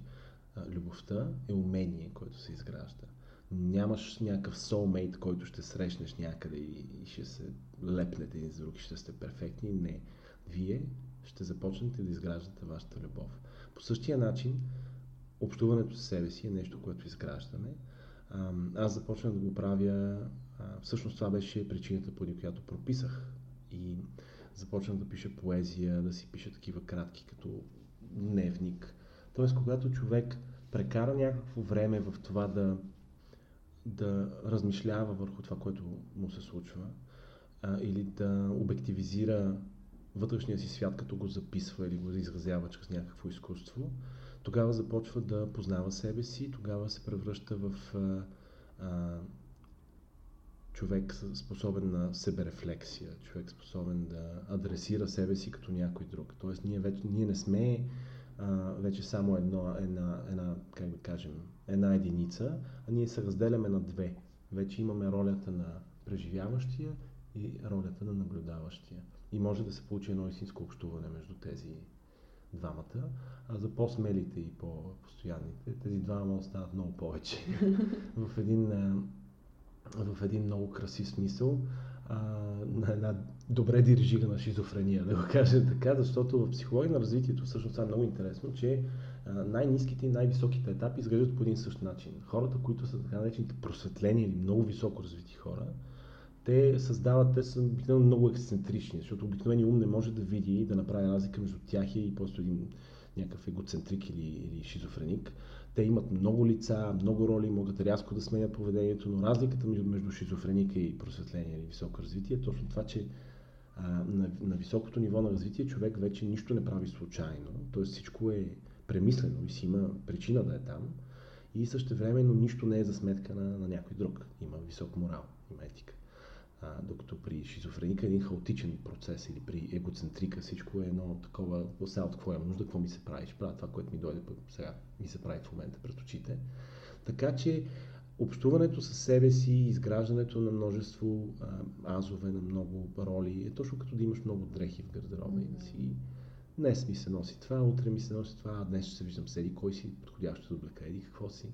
а, любовта е умение, което се изгражда. Нямаш някакъв soulmate, който ще срещнеш някъде и, и ще се лепнете един за друг и ще сте перфектни. Не. Вие ще започнете да изграждате вашата любов. По същия начин, общуването с себе си е нещо, което изграждаме. Аз започнах да го правя, всъщност това беше причината, поради която прописах. И започнах да пиша поезия, да си пиша такива кратки, като дневник. Тоест, когато човек прекара някакво време в това да, да размишлява върху това, което му се случва, а, или да обективизира вътрешния си свят, като го записва или го изразява чрез някакво изкуство, тогава започва да познава себе си, тогава се превръща в а, а, човек способен на себерефлексия, човек способен да адресира себе си като някой друг. Тоест ние, вече, ние не сме а, вече само едно, една, една, как да кажем, една единица, а ние се разделяме на две. Вече имаме ролята на преживяващия и ролята на наблюдаващия. И може да се получи едно истинско общуване между тези двамата, а за по-смелите и по-постоянните, тези двама станат много повече. [LAUGHS] в, един, в един много красив смисъл, а, на една добре дирижирана шизофрения, да го кажем така, защото в психология на развитието всъщност това е много интересно, че най-низките и най-високите етапи изглеждат по един същ начин. Хората, които са така наречените просветлени или много високо развити хора, те създават, те са обикновено много ексцентрични, защото обикновени ум не може да види и да направи разлика между тях и просто един някакъв егоцентрик или, или шизофреник. Те имат много лица, много роли, могат рязко да сменят поведението, но разликата между, шизофреника и просветление или високо развитие е точно това, че а, на, на високото ниво на развитие човек вече нищо не прави случайно, т.е. всичко е премислено и си има причина да е там и също времено нищо не е за сметка на, на някой друг. Има висок морал, има етика. А, докато при шизофреника е един хаотичен процес или при егоцентрика всичко е едно такова, сега от какво е нужда, какво ми се прави, ще правя това, което ми дойде пък сега ми се прави в момента пред очите. Така че общуването с себе си, изграждането на множество а, азове, на много роли, е точно като да имаш много дрехи в гардероба mm-hmm. и да си днес ми се носи това, утре ми се носи това, днес ще се виждам седи, кой си подходящо да облека, еди какво си.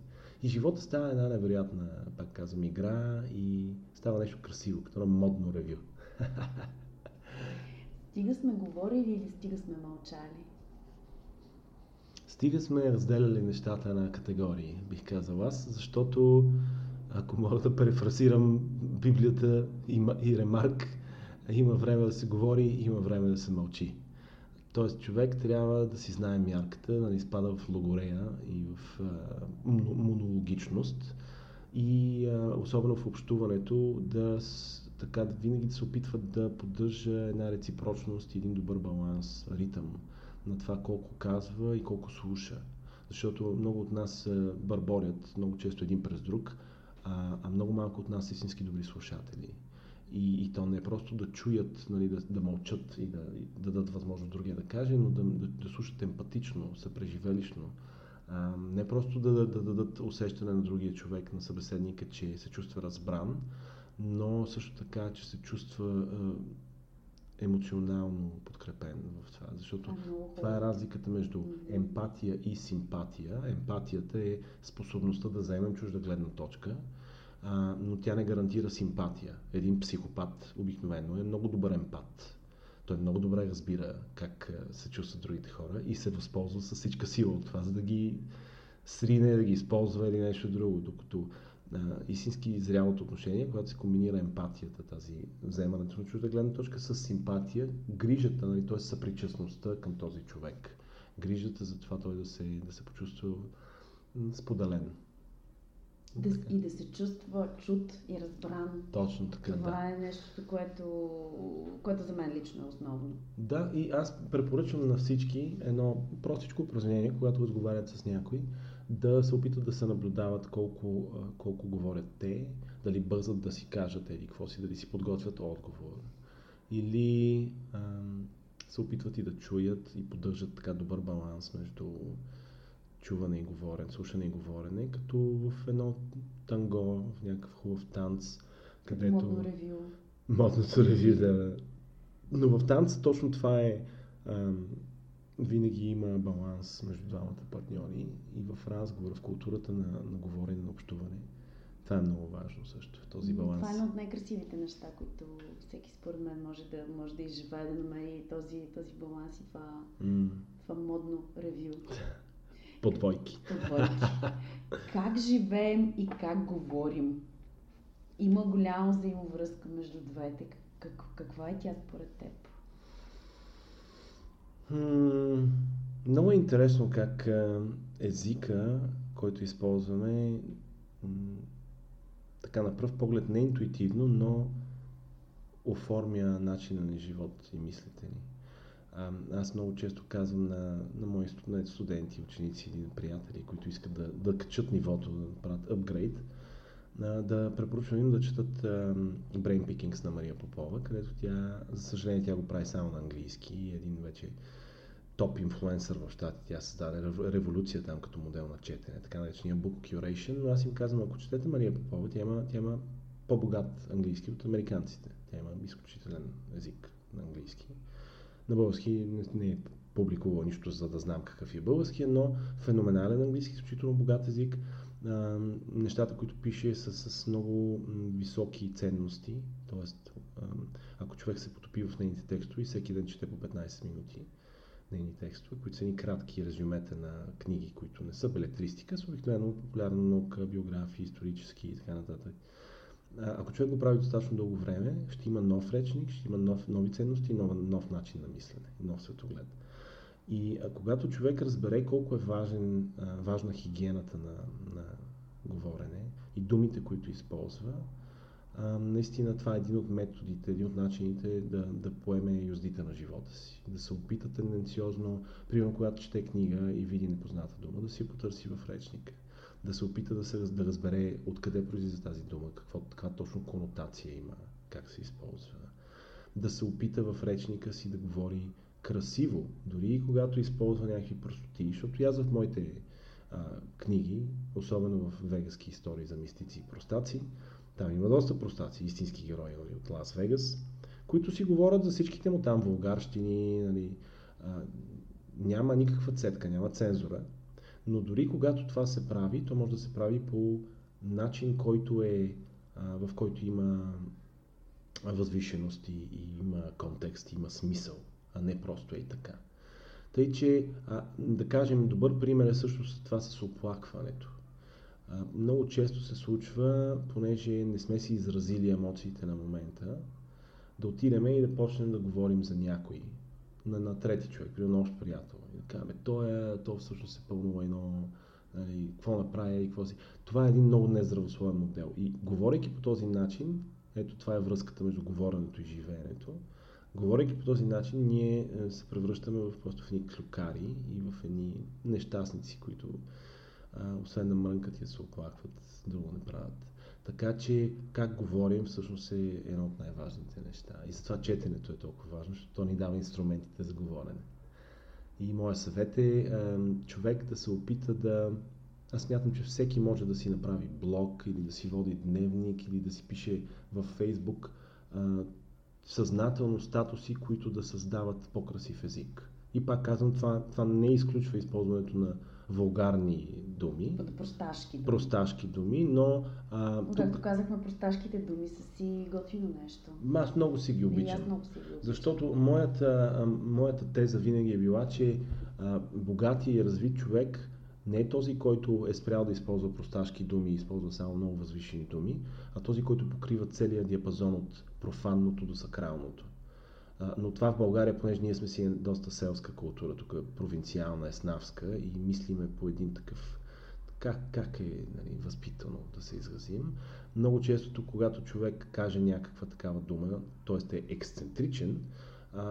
И живота става една невероятна, пак казвам, игра и става нещо красиво, като на модно ревю. [LAUGHS] Стига сме говорили или стига сме мълчали? Стига сме разделяли нещата на категории, бих казал аз, защото ако мога да префразирам Библията и Ремарк, има време да се говори, има време да се мълчи. Тоест човек трябва да си знае мярката, да не изпада в логорея и в а, монологичност и а, особено в общуването да така винаги да се опитва да поддържа една реципрочност и един добър баланс, ритъм на това колко казва и колко слуша. Защото много от нас бърборят много често един през друг, а, а много малко от нас са истински добри слушатели. И, и то не е просто да чуят, нали, да, да мълчат и да, и да дадат възможност другия да каже, но да, да, да слушат емпатично, съпреживелищно. А, не просто да, да, да дадат усещане на другия човек, на събеседника, че се чувства разбран, но също така, че се чувства емоционално подкрепен в това. Защото а, това е разликата между емпатия и симпатия. Емпатията е способността да вземем чужда гледна точка, но тя не гарантира симпатия. Един психопат обикновено е много добър емпат. Той много добре разбира как се чувстват другите хора и се възползва с всичка сила от това, за да ги срине, да ги използва или нещо друго. Докато а, истински зрялото отношение, когато се комбинира емпатията, тази вземането на чужда гледна точка с симпатия, грижата, нали, т.е. съпричастността към този човек. Грижата за това той да се, да се почувства споделен. Да, и да се чувства чут и разбран. Точно така. Това да. е нещо, което, което за мен лично е основно. Да, и аз препоръчвам на всички едно простичко упражнение, когато разговарят с някой, да се опитат да се наблюдават колко, колко говорят те, дали бързат да си кажат еди какво си, дали си подготвят отговор. Или ам, се опитват и да чуят и поддържат така добър баланс между чуване и говорене, слушане и говорене, като в едно танго, в някакъв хубав танц, където... Модно ревю. Модното ревю, да. Но в танца точно това е... Ам, винаги има баланс между двамата партньори и в разговор, в културата на, на говорене, на общуване. Това е много важно също, този баланс. Това е едно от най-красивите неща, които всеки според мен може да, може да изживее, да намери този, този баланс и това, mm. това модно ревю. [LAUGHS] По двойки. По двойки. как живеем и как говорим? Има голяма взаимовръзка между двете. Как, каква е тя според теб? Много е интересно как езика, който използваме, така на пръв поглед не е интуитивно, но оформя начина на живот и мислите ни. Аз много често казвам на, на мои студенти, ученици или приятели, които искат да, да качат нивото, да правят апгрейд, да препоръчвам им да четат Brain Pickings на Мария Попова, където тя, за съжаление, тя го прави само на английски и един вече топ инфлуенсър в щатите. Тя създаде революция там като модел на четене, така наречения Book Curation, но аз им казвам, ако четете Мария Попова, тя има, тя има по-богат английски от американците. Тя има изключителен език на английски. На български не, е публикувал нищо, за да знам какъв е български, но феноменален английски, изключително богат език. А, нещата, които пише са с много високи ценности, т.е. ако човек се потопи в нейните текстове, всеки ден чете по 15 минути, нейни текстове, които са ни кратки резюмета на книги, които не са белетристика, са обикновено популярна наука, биографии, исторически и така нататък. Ако човек го прави достатъчно дълго време, ще има нов речник, ще има нов, нови ценности нов, нов начин на мислене, нов светоглед. И а, когато човек разбере колко е важен, а, важна хигиената на, на говорене и думите, които използва, а, наистина това е един от методите, един от начините да, да поеме юздите на живота си. Да се опита тенденциозно, примерно когато чете книга и види непозната дума, да си потърси в речника. Да се опита да, се, да разбере откъде произлиза тази дума, какво, каква точно конотация има, как се използва. Да се опита в речника си да говори красиво, дори и когато използва някакви простоти, защото аз в моите а, книги, особено в вегаски истории за мистици и простаци, там има доста простаци, истински герои нали, от Лас Вегас, които си говорят за всичките му там вулгарщини, нали, а, няма никаква цетка, няма цензура. Но дори когато това се прави, то може да се прави по начин, който е, а, в който има възвишеност и, и има контекст, има смисъл, а не просто е и така. Тъй, че, а, да кажем, добър пример е също това с оплакването. А, много често се случва, понеже не сме си изразили емоциите на момента, да отидем и да почнем да говорим за някой, на, на трети човек, при нощ приятел. Кажем, той, е, то всъщност е пълно едно, нали, какво направи и какво си. Това е един много нездравословен модел. И говорейки по този начин, ето това е връзката между говоренето и живеенето, говорейки по този начин, ние е, се превръщаме в просто в едни клюкари и в едни нещастници, които а, освен да мрънкат и се оплакват, друго не правят. Така че как говорим всъщност е едно от най-важните неща. И затова четенето е толкова важно, защото то ни дава инструментите за говорене. И моят съвет е човек да се опита да... Аз смятам, че всеки може да си направи блог или да си води дневник или да си пише във Фейсбук съзнателно статуси, които да създават по-красив език. И пак казвам, това, това не изключва използването на вулгарни думи. Просташки думи. Просташки думи, но... А, тук... Както казахме, просташките думи са си готино нещо. Аз много си ги обичам. И аз много си ги обичам. Защото моята, моята теза винаги е била, че а, богат и развит човек не е този, който е спрял да използва просташки думи и използва само много възвишени думи, а този, който покрива целият диапазон от профанното до сакралното. Но това в България, понеже ние сме си доста селска култура, тук е провинциална, еснавска и мислиме по един такъв как, как е нали, възпитано да се изразим. Много често, когато човек каже някаква такава дума, т.е. е ексцентричен,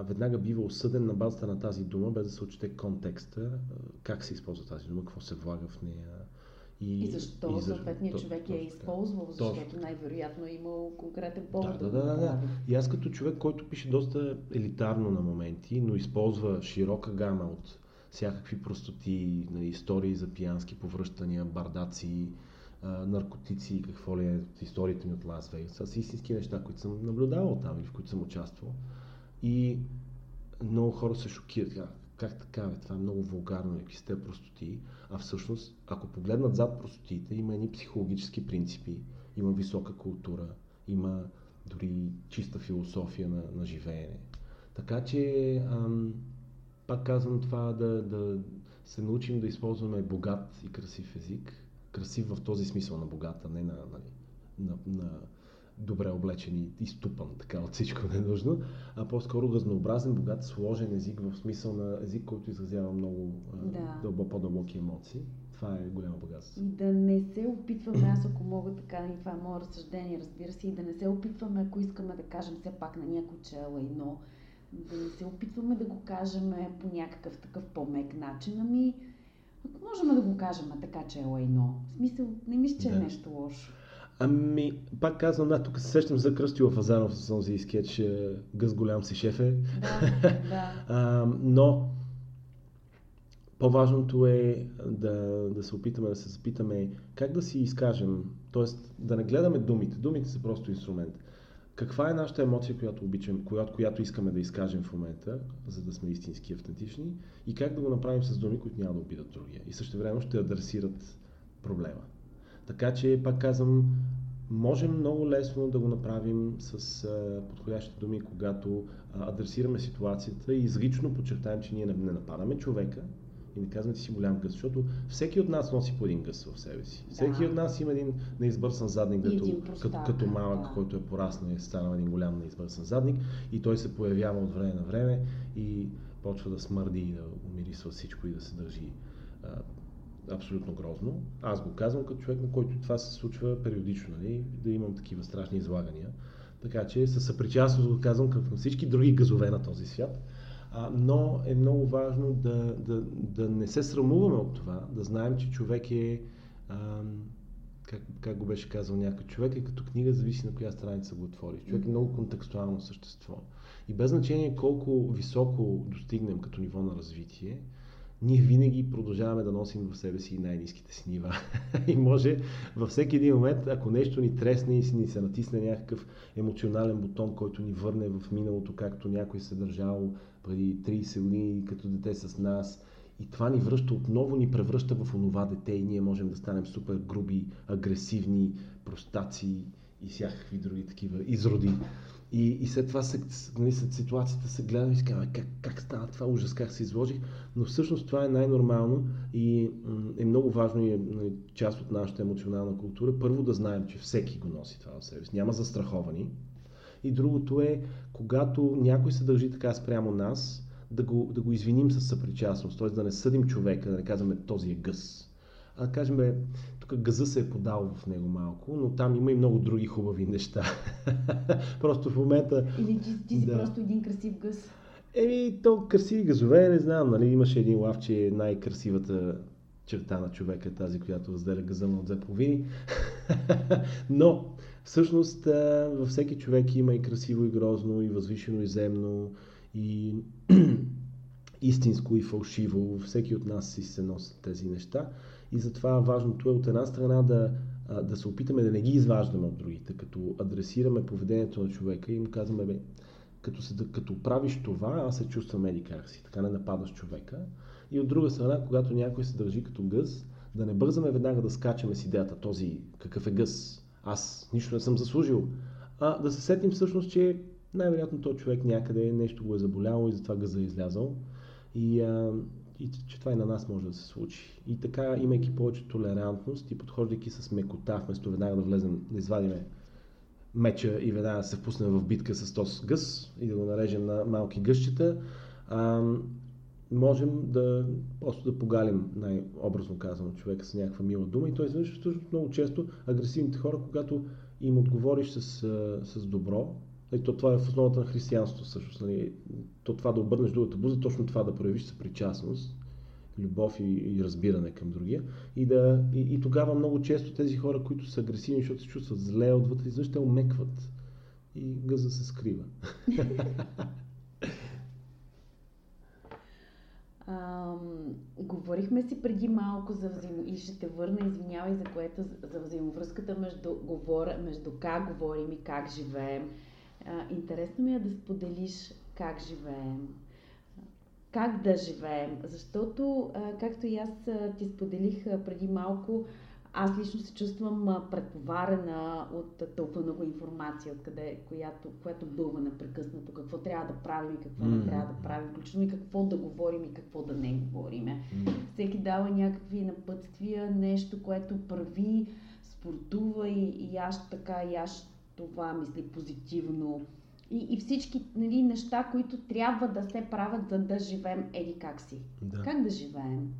веднага бива осъден на базата на тази дума, без да се отчете контекста, как се използва тази дума, какво се влага в нея, и, и защо и съответният човек я е използвал, защото точно. най-вероятно е имал конкретен повод. Да, да, да, да, да. И аз като човек, който пише доста елитарно на моменти, но използва широка гама от всякакви простоти, на истории за пиянски повръщания, бардаци, наркотици и какво ли е от историите ми от Лас Вегас. Са истински неща, които съм наблюдавал там или в които съм участвал. И много хора се шокират как така, бе, това е много вулгарно, какви сте простоти, а всъщност, ако погледнат зад простотиите, има едни психологически принципи, има висока култура, има дори чиста философия на, на живеене. Така че, ам, пак казвам това, да, да се научим да използваме богат и красив език. Красив в този смисъл на богата, не на, на, на, на добре облечен и изтупан така от всичко [LAUGHS] ненужно, а по-скоро разнообразен, богат, сложен език в смисъл на език, който изразява много да. дълбо, по-дълбоки емоции. Това е голямо богатство. И да не се опитваме, аз ако мога така, и това е мое разсъждение, разбира се, и да не се опитваме, ако искаме да кажем все пак на някой чела и но, да не се опитваме да го кажем по някакъв такъв по-мек начин, ами ако можем да го кажем така, че е но. В смисъл, не мисля, че е да. е нещо лошо. Ами, пак казвам, да, тук се сещам за Кръстила Фазанов с този скетч Гъс голям си шефе. Да, да. [LAUGHS] а, но по-важното е да, да се опитаме да се запитаме как да си изкажем, т.е. да не гледаме думите. Думите са просто инструмент. Каква е нашата емоция, която обичам, която, която искаме да изкажем в момента, за да сме истински автентични и как да го направим с думи, които няма да обидат другия и също време ще адресират проблема. Така че, пак казвам, Можем много лесно да го направим с а, подходящите думи, когато а, адресираме ситуацията и изрично подчертаем, че ние не, не нападаме човека, и не казваме, ти си голям гъс, защото всеки от нас носи по един гъс в себе си. Да. Всеки от нас има един неизбърсан задник, като, като, като малък, да. който е пораснал и е станал един голям неизбърсан задник и той се появява от време на време и почва да смърди и да умирисва всичко и да се държи а, абсолютно грозно. Аз го казвам като човек, на който това се случва периодично, нали? да имам такива страшни излагания. Така че със съпричастност го казвам към всички други газове на този свят. А, но е много важно да, да, да не се срамуваме от това, да знаем, че човек е, а, как, как го беше казал някой, човек е като книга, зависи на коя страница го отвориш. Човек е много контекстуално същество. И без значение колко високо достигнем като ниво на развитие, ние винаги продължаваме да носим в себе си най-низките си нива. [LAUGHS] и може във всеки един момент, ако нещо ни тресне и си ни се натисне някакъв емоционален бутон, който ни върне в миналото, както някой се държал преди 30 години като дете с нас, и това ни връща отново, ни превръща в онова дете и ние можем да станем супер груби, агресивни, простаци и всякакви други такива изроди. И, и след това се, нали, след ситуацията се гледам и си казвам, как, как става това ужас, как се изложих. Но всъщност това е най-нормално и е много важно и е нали, част от нашата емоционална култура. Първо да знаем, че всеки го носи това в себе си. Няма застраховани. И другото е, когато някой се държи така спрямо нас, да го, да го извиним с съпричастност, т.е. да не съдим човека, да не казваме този е гъс. А кажем, бе, тук газа се е подал в него малко, но там има и много други хубави неща. [LAUGHS] просто в момента... Или ти, ти си да. просто един красив гъс. Еми, то красиви газове, не знам, нали, имаше един лав, че е най-красивата черта на човека, е тази, която разделя газа на две половини. [LAUGHS] но, всъщност, във всеки човек има и красиво, и грозно, и възвишено, и земно, и [CLEARS THROAT] истинско, и фалшиво. Всеки от нас си се носят тези неща. И затова важното е от една страна да, да се опитаме да не ги изваждаме от другите, като адресираме поведението на човека и му казваме, бе, като, се, като правиш това, аз се чувствам еди си, така не нападаш човека. И от друга страна, когато някой се държи като гъс, да не бързаме веднага да скачаме с идеята, този какъв е гъс, аз нищо не съм заслужил, а да се сетим всъщност, че най-вероятно този човек някъде нещо го е заболяло и затова гъза е излязъл. И, а, и че това и на нас може да се случи. И така, имайки повече толерантност и подхождайки с мекота, вместо веднага да влезем, да извадиме меча и веднага да се впуснем в битка с този гъс и да го нарежем на малки гъщета, а, можем да просто да погалим, най-образно казано, човека с някаква мила дума и той изведнъж всъщност много често агресивните хора, когато им отговориш с, с добро, и то това е в основата на християнството всъщност. Нали? То това да обърнеш другата буза, точно това да проявиш съпричастност, любов и, и разбиране към другия. И, да, и, и тогава много често тези хора, които са агресивни, защото се чувстват зле отвътре, изведнъж те омекват и гъза се скрива. [LAUGHS] А, говорихме си преди малко за взаимо... и ще те върна, извинявай, за което за взаимовръзката между, говоря, между как говорим и как живеем. Интересно ми е да споделиш как живеем, как да живеем, защото, както и аз ти споделих преди малко, аз лично се чувствам претоварена от толкова много информация, откъде, която, която бълва непрекъснато, какво трябва да правим и какво mm. не трябва да правим, включително и какво да говорим и какво да не говорим. Mm. Всеки дава някакви напътствия, нещо, което прави, спортува и, и аз така, и аз това мисли позитивно. И, и всички нали, неща, които трябва да се правят, за да живеем еди как си. Да. Как да живеем?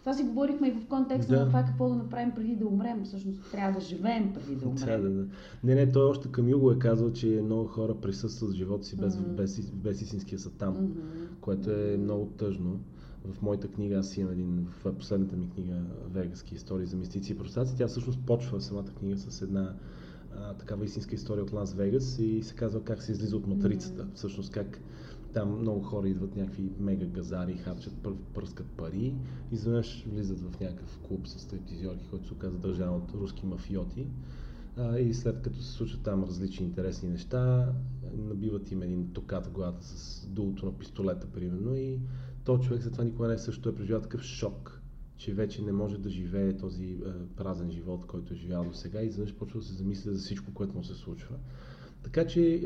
Това си говорихме и в контекста да. на това какво да направим преди да умрем. Всъщност трябва да живеем преди да умрем. Да, да, да. Не, не, той още към Юго е казал, че много хора присъстват в живота си без, mm-hmm. без, без истинския са там, mm-hmm. което е много тъжно. В моята книга, аз имам един, в последната ми книга, Вегаски истории за мистици и простаци, тя всъщност почва самата книга с една а, такава истинска история от Лас Вегас и се казва как се излиза от матрицата. Mm-hmm. Всъщност как там много хора идват някакви мега газари, харчат, пръскат пари и изведнъж влизат в някакъв клуб с стриптизьорки, който се оказа държан от руски мафиоти. А, и след като се случват там различни интересни неща, набиват им един токат в главата с дулото на пистолета, примерно, и то човек след това никога не е също е преживял такъв шок, че вече не може да живее този е, празен живот, който е живял до сега и изведнъж почва да се замисля за всичко, което му се случва. Така че е,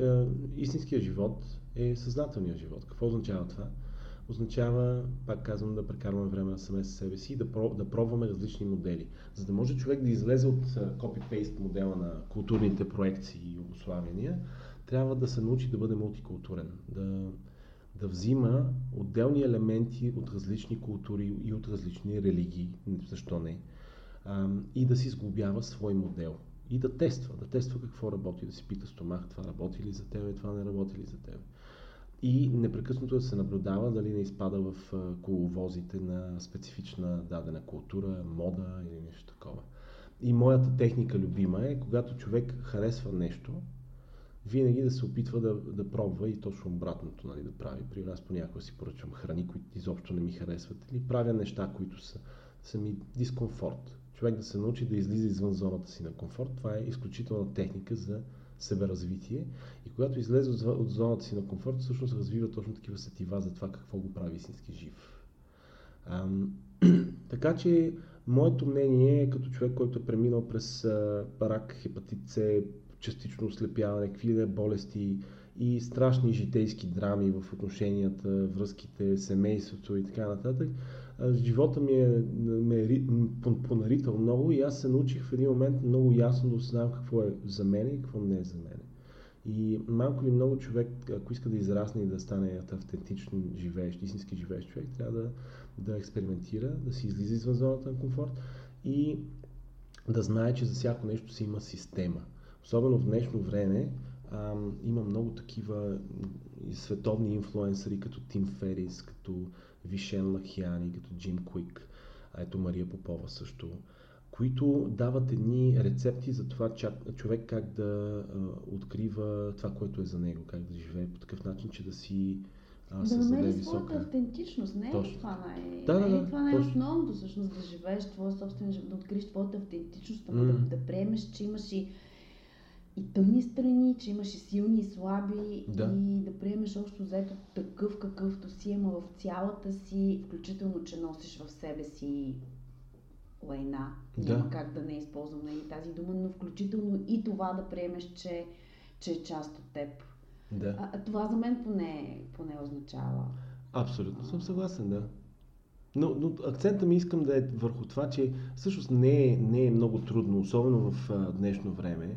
истинският живот е съзнателният живот. Какво означава това? Означава, пак казвам, да прекарваме време саме с себе си и да, да пробваме различни модели. За да може човек да излезе от копи-пейст модела на културните проекции и обославяния, трябва да се научи да бъде мултикултурен, да, да взима отделни елементи от различни култури и от различни религии, защо не, и да си сглобява свой модел. И да тества, да тества какво работи, да си пита стомах, това работи ли за тебе, това не работи ли за тебе. И непрекъснато да се наблюдава дали не изпада в коловозите на специфична дадена култура, мода или нещо такова. И моята техника любима е, когато човек харесва нещо, винаги да се опитва да, да пробва и точно обратното нали, да прави. При нас понякога си поръчвам храни, които изобщо не ми харесват или правя неща, които са, са ми дискомфорт. Човек да се научи да излиза извън зоната си на комфорт, това е изключителна техника за себеразвитие. И когато излезе от зоната си на комфорт, всъщност развива точно такива сетива за това какво го прави истински жив. Ам, [CLEARS THROAT] така че, моето мнение е като човек, който е преминал през а, рак, хепатит С, частично ослепяване, какви да болести и страшни житейски драми в отношенията, връзките, семейството и така нататък. Живота ми е, ме е понаритал много и аз се научих в един момент много ясно да осъзнавам какво е за мен и какво не е за мен. И малко ли много човек, ако иска да израсне и да стане автентичен живеещ, истински живеещ човек, трябва да, да експериментира, да си излиза извън зоната на комфорт и да знае, че за всяко нещо си има система. Особено в днешно време а, има много такива световни инфлуенсъри, като Тим Ферис, като Вишен Лахиани, като Джим Куик, а ето Мария Попова също, които дават едни рецепти за това човек как да а, открива това, което е за него, как да живее по такъв начин, че да си а, да намери висока... своята автентичност. Не е Точно. това най- да, е да, това най-основното, всъщност, да живееш твоя собствен живот, да откриеш твоята автентичност, mm. да, да приемеш, че имаш и и тъмни страни, че имаш и силни и слаби да. и да приемеш общо взето такъв какъвто си, има в цялата си, включително, че носиш в себе си лайна. Да. Няма как да не използвам нали, тази дума, но включително и това да приемеш, че, че е част от теб. Да. А, а това за мен поне, поне означава. Абсолютно съм съгласен, да. Но, но акцента ми искам да е върху това, че всъщност не е, не е много трудно, особено в а, днешно време,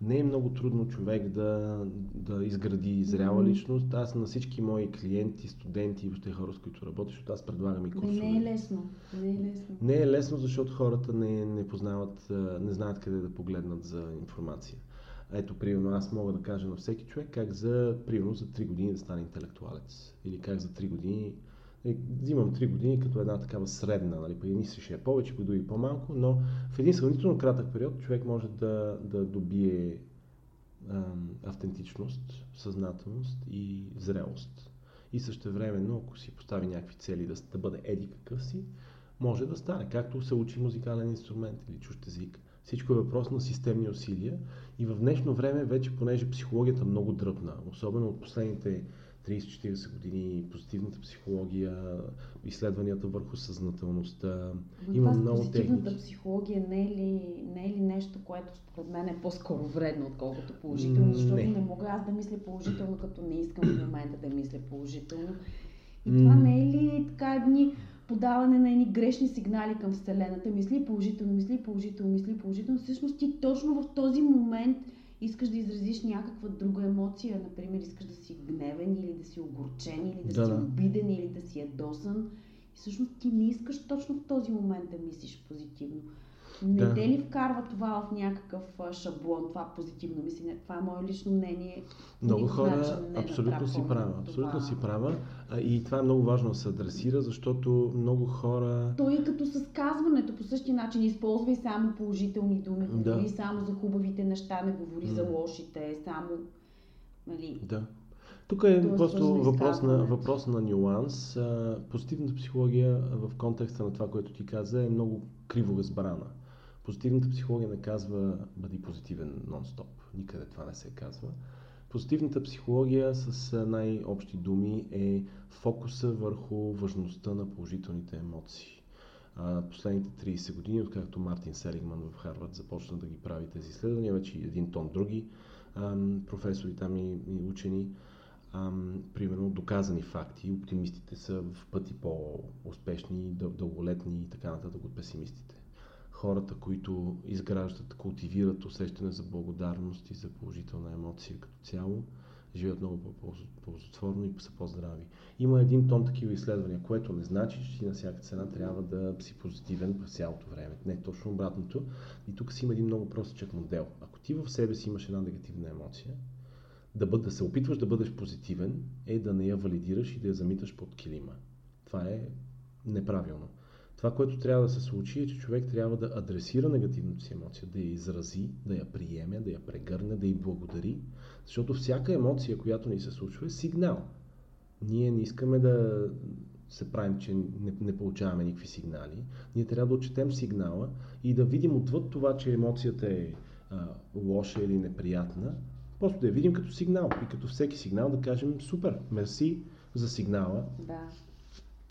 не е много трудно човек да, да изгради зряла личност. Аз на всички мои клиенти, студенти и въобще хора, с които работя, защото аз предлагам и курсове. Не, не е лесно. Не е лесно. Не е лесно, защото хората не, не познават, не знаят къде да погледнат за информация. Ето, примерно, аз мога да кажа на всеки човек как за, примерно, за 3 години да стане интелектуалец. Или как за 3 години е, взимам 3 години като една такава средна, нали, по едни ще е повече, по други по-малко, но в един сравнително кратък период човек може да, да добие ам, автентичност, съзнателност и зрелост. И също времено, ако си постави някакви цели да, да бъде еди какъв си, може да стане, както се учи музикален инструмент или чужд език. Всичко е въпрос на системни усилия и в днешно време вече, понеже психологията много дръпна, особено от последните 30-40 години, позитивната психология, изследванията върху съзнателността. Но Има много позитивната техники. психология не е, ли, не е ли нещо, което според мен е по-скоро вредно, отколкото положително? Защото не. не мога аз да мисля положително, като не искам в момента да мисля положително. И това не е ли така едни подаване на едни грешни сигнали към Вселената? Мисли положително, мисли положително, мисли положително. Всъщност ти точно в този момент искаш да изразиш някаква друга емоция, например, искаш да си гневен или да си огорчен, или да, да си обиден, или да си ядосан. И всъщност ти не искаш точно в този момент да мислиш позитивно. Не да. те ли вкарва това в някакъв шаблон, това позитивно мислене? Това е мое лично мнение. Много хора абсолютно си права. Абсолютно си права. И това е много важно да се адресира, защото много хора... Той е като с казването по същия начин. Използвай само положителни думи, говори да. само за хубавите неща, не говори mm. за лошите, само... Нали... Да. Тук е Това просто въпрос на, въпрос на нюанс. Позитивната психология в контекста на това, което ти каза, е много криво разбрана. Позитивната психология не казва бъди позитивен нон-стоп. Никъде това не се казва. Позитивната психология с най-общи думи е фокуса върху важността на положителните емоции. Последните 30 години, откакто Мартин Селигман в Харвард започна да ги прави тези изследвания, вече един тон други професори там и, учени, примерно доказани факти. Оптимистите са в пъти по-успешни, дълголетни и така нататък от песимистите. Хората, които изграждат, култивират усещане за благодарност и за положителна емоция като цяло, живеят много по-ползотворно и са по-здрави. Има един тон такива изследвания, което не значи, че ти на всяка цена трябва да си позитивен през цялото време. Не, точно обратното. И тук си има един много простичък модел. Ако ти в себе си имаш една негативна емоция, да, бъд, да се опитваш да бъдеш позитивен е да не я валидираш и да я замиташ под килима. Това е неправилно. Това, което трябва да се случи е, че човек трябва да адресира негативната си емоция, да я изрази, да я приеме, да я прегърне, да й благодари, защото всяка емоция, която ни се случва, е сигнал. Ние не искаме да се правим, че не, не получаваме никакви сигнали. Ние трябва да отчетем сигнала и да видим отвъд това, че емоцията е а, лоша или неприятна, просто да я видим като сигнал. И като всеки сигнал да кажем супер, мерси за сигнала. Да.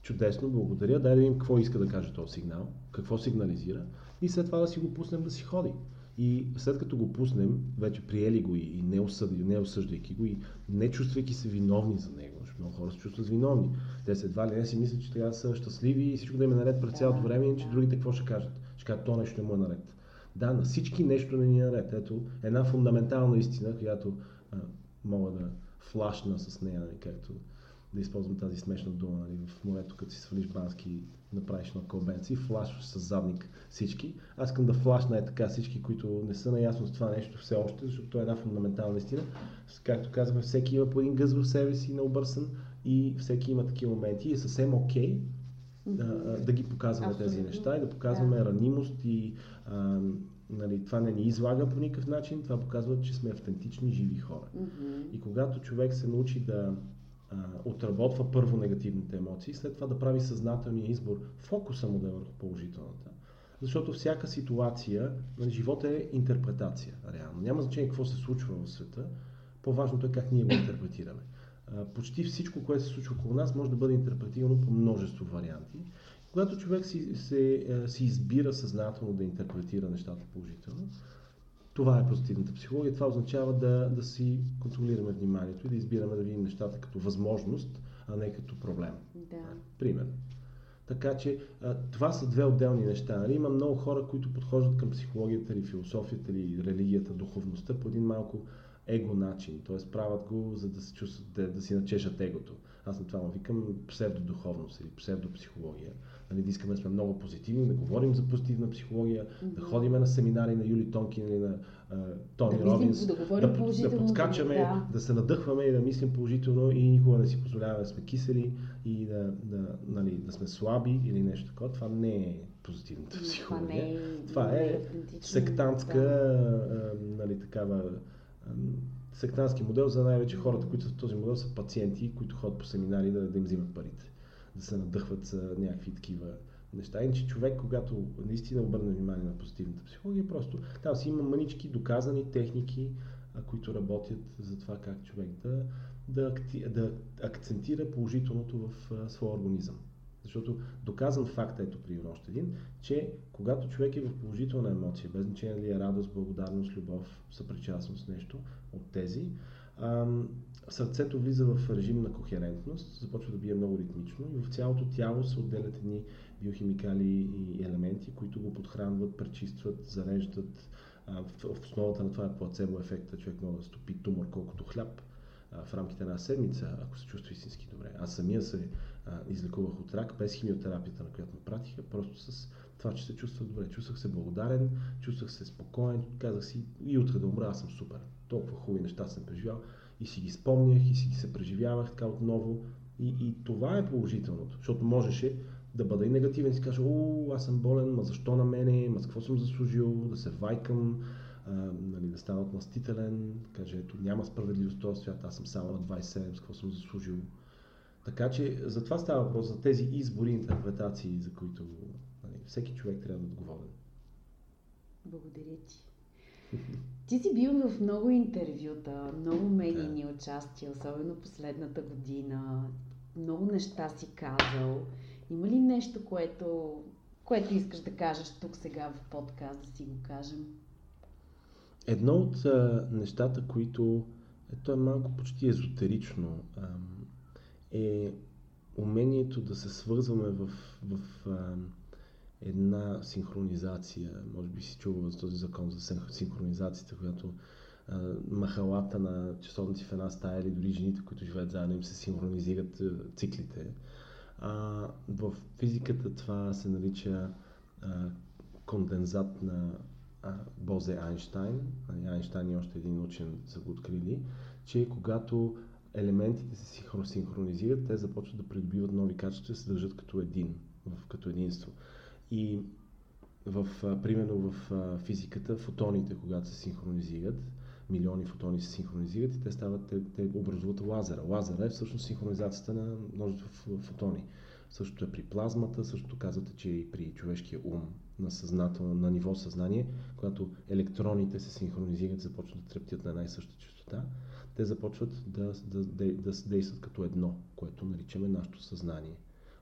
Чудесно, благодаря. Дай да видим какво иска да каже този сигнал, какво сигнализира и след това да си го пуснем да си ходи. И след като го пуснем, вече приели го и не, осъди, не осъждайки го и не чувствайки се виновни за него, защото много хора се чувстват виновни. Те се едва ли не си мислят, че трябва да са щастливи и всичко да им е наред през цялото време, иначе другите какво ще кажат? Ще кажат, то нещо не му е наред. Да, на всички нещо не ни е наред. Ето една фундаментална истина, която а, мога да флашна с нея, нали, както да използвам тази смешна дума, нали, в морето, като си свалиш бански направиш на кълбенци, флашваш с задник всички. Аз искам да флашна е така всички, които не са наясно с това нещо все още, защото това е една фундаментална истина. Както казваме, всеки има по един гъз в себе си необърсан и всеки има такива моменти и е съвсем окей okay, да, да ги показваме Абсолютно. тези неща и да показваме да. ранимост и а, нали, това не ни излага по никакъв начин, това показва, че сме автентични, живи хора. Mm-hmm. И когато човек се научи да отработва първо негативните емоции, след това да прави съзнателния избор, фокуса му да е върху положителната. Защото всяка ситуация, нали, живота е интерпретация, реално. Няма значение какво се случва в света, по-важното е как ние го интерпретираме. почти всичко, което се случва около нас, може да бъде интерпретирано по множество варианти. Когато човек си, се, си избира съзнателно да интерпретира нещата положително, това е позитивната психология. Това означава да, да си контролираме вниманието и да избираме да видим нещата като възможност, а не като проблем. Да. Примерно. Така че а, това са две отделни неща. Нали? Има много хора, които подхождат към психологията или философията или религията, духовността по един малко его начин. Т.е. правят го, за да се чувстват, да, да си начешат егото. Аз на това му викам псевдодуховност или псевдопсихология нали, да искаме да сме много позитивни, да говорим за позитивна психология, mm-hmm. да ходиме на семинари на Юли Тонкин или на uh, Тони да Робинс, да, да, да, подскачаме, да. да се надъхваме и да мислим положително и никога не си позволяваме да сме кисели и да, да, нали, да сме слаби или нещо такова. Това не е позитивната психология. Това, не е, това е, е сектантска, да. нали, такава сектантски модел за най-вече хората, които в този модел, са пациенти, които ходят по семинари да, да им взимат парите да се надъхват за някакви такива неща. Иначе човек, когато наистина обърне внимание на позитивната психология, просто там си има мънички доказани техники, които работят за това как човек да, да, да акцентира положителното в а, своя организъм. Защото доказан факт, ето при още един, че когато човек е в положителна емоция, без значение дали е радост, благодарност, любов, съпричастност, нещо от тези, сърцето влиза в режим на кохерентност, започва да бие много ритмично и в цялото тяло се отделят едни биохимикали и елементи, които го подхранват, пречистват, зареждат. В основата на това е плацебо ефекта. Човек може да стопи тумор колкото хляб в рамките на една седмица, ако се чувства истински добре. Аз самия се излекувах от рак без химиотерапията, на която ме пратиха, просто с това, че се чувствах добре. Чувствах се благодарен, чувствах се спокоен, казах си и утре да умра, аз съм супер. Толкова хубави неща съм преживял и си ги спомнях и си ги се преживявах така отново. И, и това е положителното, защото можеше да бъда и негативен и си кажа, о, аз съм болен, ма защо на мене, ма какво съм заслужил, да се вайкам, а, нали, да стана отмъстителен, каже, ето няма справедливост в този свят, аз съм само на 27, с какво съм заслужил. Така че за това става въпрос, за тези избори и интерпретации, за които нали, всеки човек трябва да отговори. Благодаря ти. [LAUGHS] Ти си бил в много интервюта, много медийни участия, особено последната година. Много неща си казал. Има ли нещо, което което искаш да кажеш тук сега в подкаст, да си го кажем? Едно от а, нещата, които ето е малко почти езотерично, а, е умението да се свързваме в, в а, една синхронизация. Може би си чувал за този закон за синхронизацията, която а, махалата на часовници в една стая или дори жените, които живеят заедно, им се синхронизират циклите. А, в физиката това се нарича а, кондензат на а, Бозе Айнштайн. Айнштайн и още един учен са го открили, че когато елементите се синхронизират, те започват да придобиват нови качества и се държат като един, в, като единство. И в, примерно в физиката, фотоните, когато се синхронизират, милиони фотони се синхронизират и те, стават, те, те образуват лазера. Лазера е всъщност синхронизацията на множество фотони. Същото е при плазмата, същото казвате, че и при човешкия ум на, съзнателно, на ниво съзнание, когато електроните се синхронизират, започват да трептят на една и съща частота, те започват да, да, да, да действат като едно, което наричаме нашето съзнание.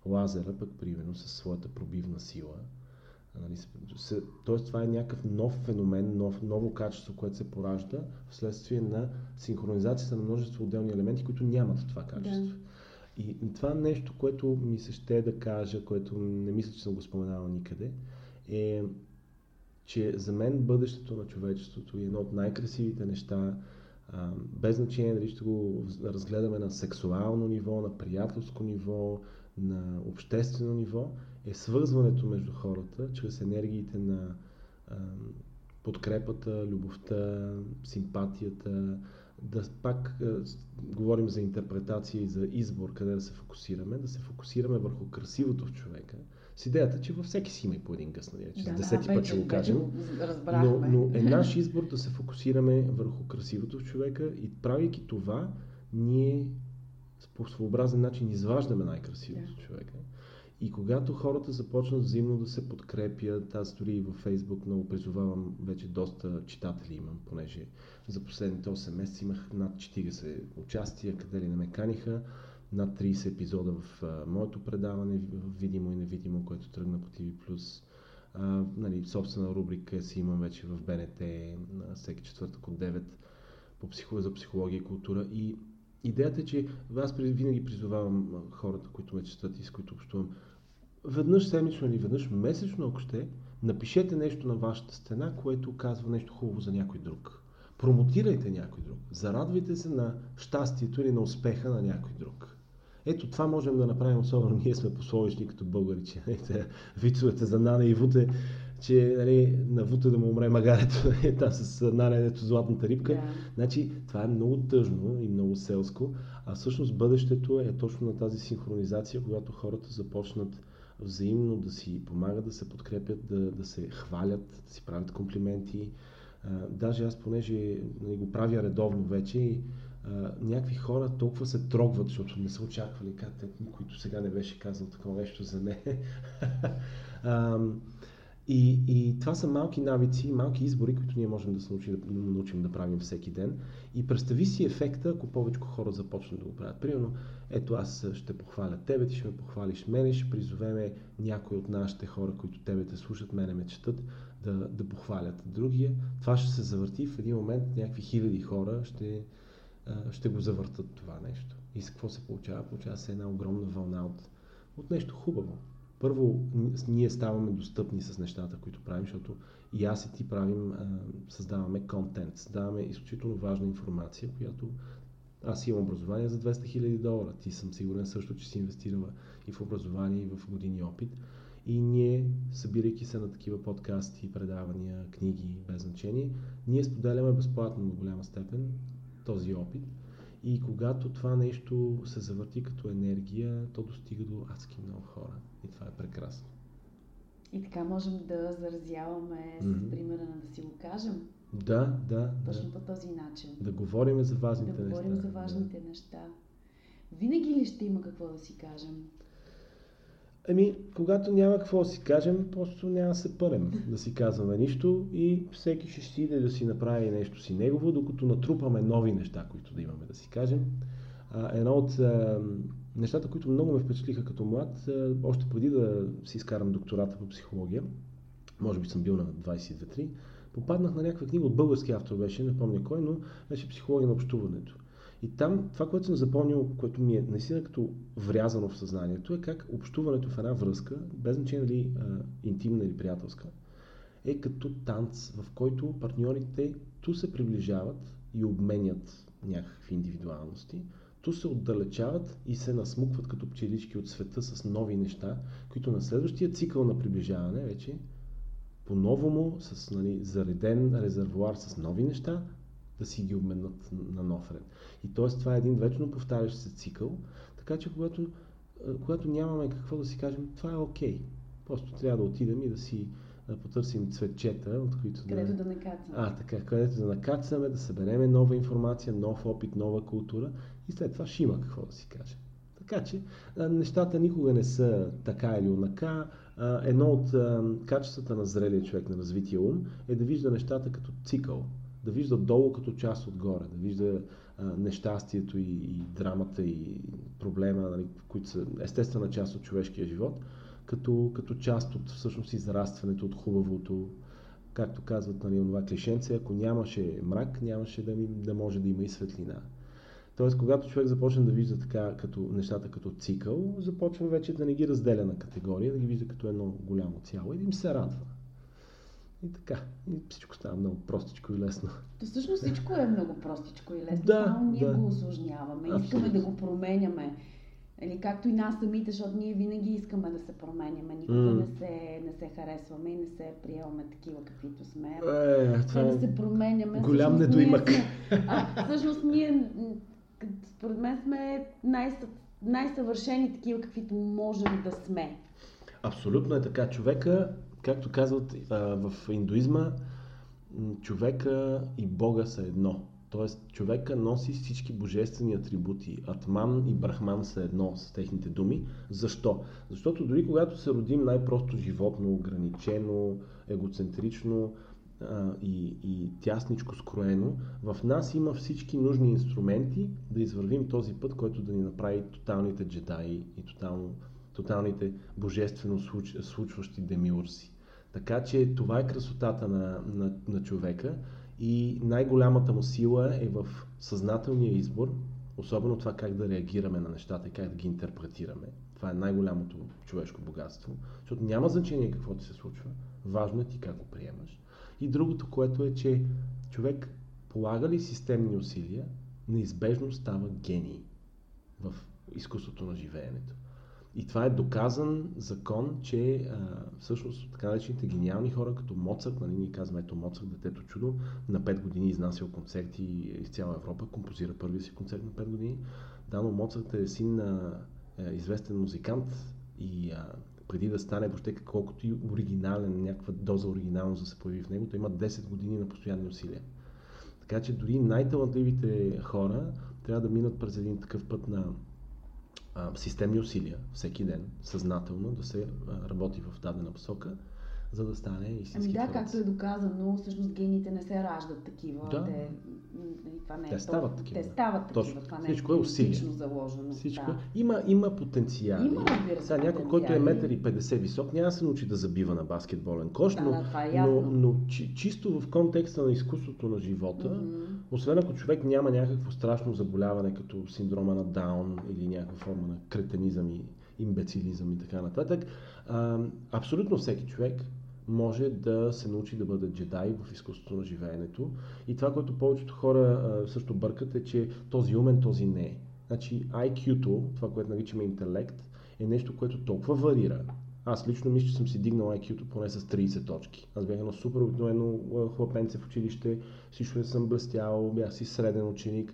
Лазера пък, примерно, със своята пробивна сила, Нали, се, тоест това е някакъв нов феномен, нов, ново качество, което се поражда вследствие на синхронизацията на множество отделни елементи, които нямат това качество. Да. И, и това нещо, което ми се ще да кажа, което не мисля, че съм го споменавал никъде, е, че за мен бъдещето на човечеството е едно от най-красивите неща, а, без значение дали ще го разгледаме на сексуално ниво, на приятелско ниво, на обществено ниво, е свързването между хората чрез енергиите на а, подкрепата, любовта, симпатията, да пак а, говорим за интерпретация и за избор, къде да се фокусираме, да се фокусираме върху красивото в човека, с идеята, че във всеки си има и по един гъс, нали? Че да, десети да, път ще го кажем. Но, но е наш избор да се фокусираме върху красивото в човека и правейки това, ние по своеобразен начин изваждаме най-красивото да. човека. И когато хората започнат взаимно да се подкрепят, аз дори и във Фейсбук много призовавам, вече доста читатели имам, понеже за последните 8 месеца имах над 40 участия, къде ли не ме каниха, над 30 епизода в а, моето предаване, в видимо и невидимо, което тръгна по TV+. А, нали, собствена рубрика си имам вече в БНТ на всеки четвъртък от 9 по психо, за психология и култура. И идеята е, че аз винаги призовавам хората, които ме четат и с които общувам, веднъж седмично или веднъж месечно, ако ще, напишете нещо на вашата стена, което казва нещо хубаво за някой друг. Промотирайте някой друг. Зарадвайте се на щастието или на успеха на някой друг. Ето това можем да направим, особено ние сме пословични като българи, че вицовете за Нана и Вуте, че нали, на Вуте да му умре магарето, е [LAUGHS] там с Нана, златната рибка. Yeah. Значи това е много тъжно и много селско, а всъщност бъдещето е точно на тази синхронизация, когато хората започнат взаимно да си помагат, да се подкрепят, да, да се хвалят, да си правят комплименти. А, даже аз, понеже нали, го правя редовно вече, и, а, някакви хора толкова се трогват, защото не са очаквали, как никой до сега не беше казал такова нещо за не. [LAUGHS] И, и това са малки навици, малки избори, които ние можем да се научим да, научим да правим всеки ден. И представи си ефекта, ако повече хора започнат да го правят. Примерно, ето аз ще похваля тебе, ти ще ме похвалиш мене, ще призовеме някой от нашите хора, които тебе те слушат, мене ме четат, да, да похвалят другия. Това ще се завърти в един момент някакви хиляди хора ще, ще го завъртат това нещо. И с какво се получава? Получава се една огромна вълна от, от нещо хубаво първо ние ставаме достъпни с нещата, които правим, защото и аз и ти правим, създаваме контент, създаваме изключително важна информация, която аз имам образование за 200 000 долара. Ти съм сигурен също, че си инвестирала и в образование, и в години опит. И ние, събирайки се на такива подкасти, предавания, книги, без значение, ние споделяме безплатно на голяма степен този опит. И когато това нещо се завърти като енергия, то достига до адски много хора. И това е прекрасно. И така можем да заразяваме mm-hmm. с примера на да си го кажем. Да, да. Точно да. по този начин. Да говорим за важните неща. Да говорим за важните да. неща. Винаги ли ще има какво да си кажем? Ами, когато няма какво да си кажем, просто няма да се пърем да си казваме нищо и всеки ще си иде да си направи нещо си негово, докато натрупаме нови неща, които да имаме да си кажем. А, едно от а, нещата, които много ме впечатлиха като млад, а, още преди да си изкарам доктората по психология, може би съм бил на 22-3, попаднах на някаква книга от български автор беше, не помня кой, но беше психология на общуването. И там това, което съм запомнил, което ми е наистина като врязано в съзнанието, е как общуването в една връзка, без значение дали интимна или приятелска, е като танц, в който партньорите ту се приближават и обменят някакви индивидуалности, ту се отдалечават и се насмукват като пчелички от света с нови неща, които на следващия цикъл на приближаване вече по-новому, с нали, зареден резервуар с нови неща, да си ги обменят на нов ред. И т.е. това е един вечно повтарящ се цикъл, така че когато, когато нямаме какво да си кажем, това е окей. Okay. Просто трябва да отидем и да си да потърсим цветчета, от които където да, да накацаме. А, така, където да накацаме, да събереме нова информация, нов опит, нова култура и след това ще има какво да си кажем. Така че нещата никога не са така или онака. Едно от качествата на зрелия човек, на развития ум, е да вижда нещата като цикъл да вижда долу като част отгоре, да вижда а, нещастието и, и драмата и проблема, нали, които са естествена част от човешкия живот, като, като част от всъщност израстването от хубавото. Както казват нали, това клишенце, ако нямаше мрак, нямаше да, да може да има и светлина. Тоест, когато човек започне да вижда така като, нещата като цикъл, започва вече да не ги разделя на категория, да ги вижда като едно голямо цяло и да им се радва. И така. И всичко става много простичко и лесно. То всъщност всичко е много простичко и лесно. Да, Само ние да. го осложняваме. Абсолютно. Искаме да го променяме. Или както и нас самите, защото ние винаги искаме да се променяме. Никога mm. не, се, не се харесваме и не се приемаме такива, каквито сме. Е, това да се променяме. Голям недоимък. А, всъщност ние, според мен, сме най- най-съвършени такива, каквито можем да сме. Абсолютно е така. Човека както казват в индуизма, човека и Бога са едно. Тоест, човека носи всички божествени атрибути. Атман и Брахман са едно с техните думи. Защо? Защото дори когато се родим най-просто животно, ограничено, егоцентрично а, и, и тясничко скроено, в нас има всички нужни инструменти да извървим този път, който да ни направи тоталните джедаи и тотално тоталните божествено случ, случващи демиурси. Така че това е красотата на, на, на човека и най-голямата му сила е в съзнателния избор, особено това как да реагираме на нещата и как да ги интерпретираме. Това е най-голямото човешко богатство, защото няма значение какво ти се случва. Важно е ти как го приемаш. И другото, което е, че човек полага ли системни усилия, неизбежно става гений в изкуството на живеенето. И това е доказан закон, че а, всъщност така наречените гениални хора, като Моцарт, нали, ние казваме ето Моцарт, детето чудо, на 5 години изнасял концерти из цяла Европа, композира първия си концерт на 5 години. Дано Моцарт е син на е, известен музикант и а, преди да стане въобще колкото и оригинален, някаква доза оригиналност да се появи в него, той има 10 години на постоянни усилия. Така че дори най-талантливите хора трябва да минат през един такъв път на системни усилия всеки ден, съзнателно да се работи в дадена посока, за да стане истински Ами да, творец. както е доказано, всъщност гените не се раждат такива. Да. Те, това не е Те стават такива. Те стават такива. Точно. Това не Всичко е усилие. заложено. Всичко. Да. Има, има потенциали. Има, разбира се, Сега някой, който е потенциали. 1,50 м висок, няма да се научи да забива на баскетболен кош, Да, но, да, е но, но чи, чисто в контекста на изкуството на живота, Мгм. освен ако човек няма някакво страшно заболяване, като синдрома на Даун или някаква форма на кретенизъм и имбецилизъм и така нататък, а, абсолютно всеки човек може да се научи да бъде джедай в изкуството на живеенето. И това, което повечето хора също бъркат е, че този умен, този не е. Значи IQ-то, това, което наричаме интелект, е нещо, което толкова варира. Аз лично мисля, че съм си дигнал IQ-то поне с 30 точки. Аз бях едно супер обикновено хлапенце в училище, всичко не съм блестял, бях си среден ученик,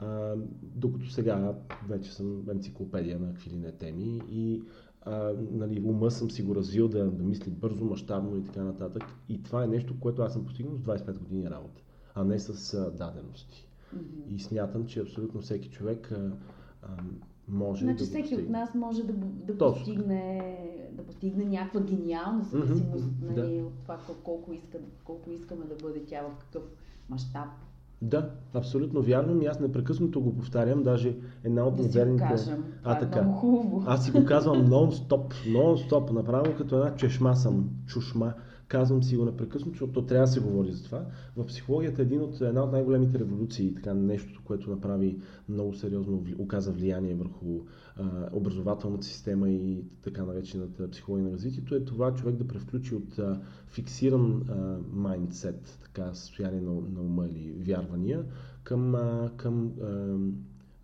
а, докато сега вече съм енциклопедия на какви ли не теми и а, нали, ума съм си го развил да, да мисли бързо, мащабно и така нататък. И това е нещо, което аз съм постигнал с 25 години работа, а не с а, дадености. Мгм. И смятам, че абсолютно всеки човек а, а, може Значи да всеки от нас може да, да Точно. постигне, да постигне някаква гениална зависимост Мгм, нали, от това кол- колко, иска, колко искаме да бъде тя в какъв мащаб. Да, абсолютно вярвам и аз непрекъснато го повтарям, даже една от да модерните... Си го кажем. А, Това така. Е много хубаво. Аз си го казвам нон-стоп, нон-стоп, направо като една чешма съм, чушма. Казвам си го непрекъснато, защото то трябва да се говори за това. В психологията е един от, една от най-големите революции, така нещо, което направи много сериозно, оказа влияние върху а, образователната система и така наречената психология на развитието, е това човек да превключи от а, фиксиран майндсет, така състояние на, на ума или вярвания, към, а, към а,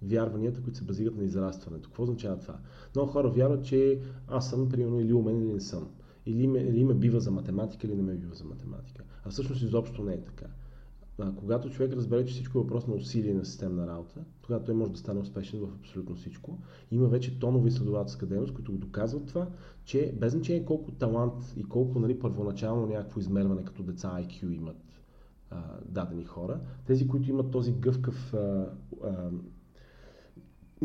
вярванията, които се базират на израстването. Какво означава това? Много хора вярват, че аз съм, примерно, или умен, или не съм. Или ме, или ме бива за математика, или не ме бива за математика. А всъщност изобщо не е така. А, когато човек разбере, че всичко е въпрос на усилие на системна работа, тогава той може да стане успешен в абсолютно всичко. Има вече тонове изследователска дейност, които го доказват това, че без значение колко талант и колко нали, първоначално някакво измерване като деца IQ имат а, дадени хора, тези, които имат този гъвкав а, а,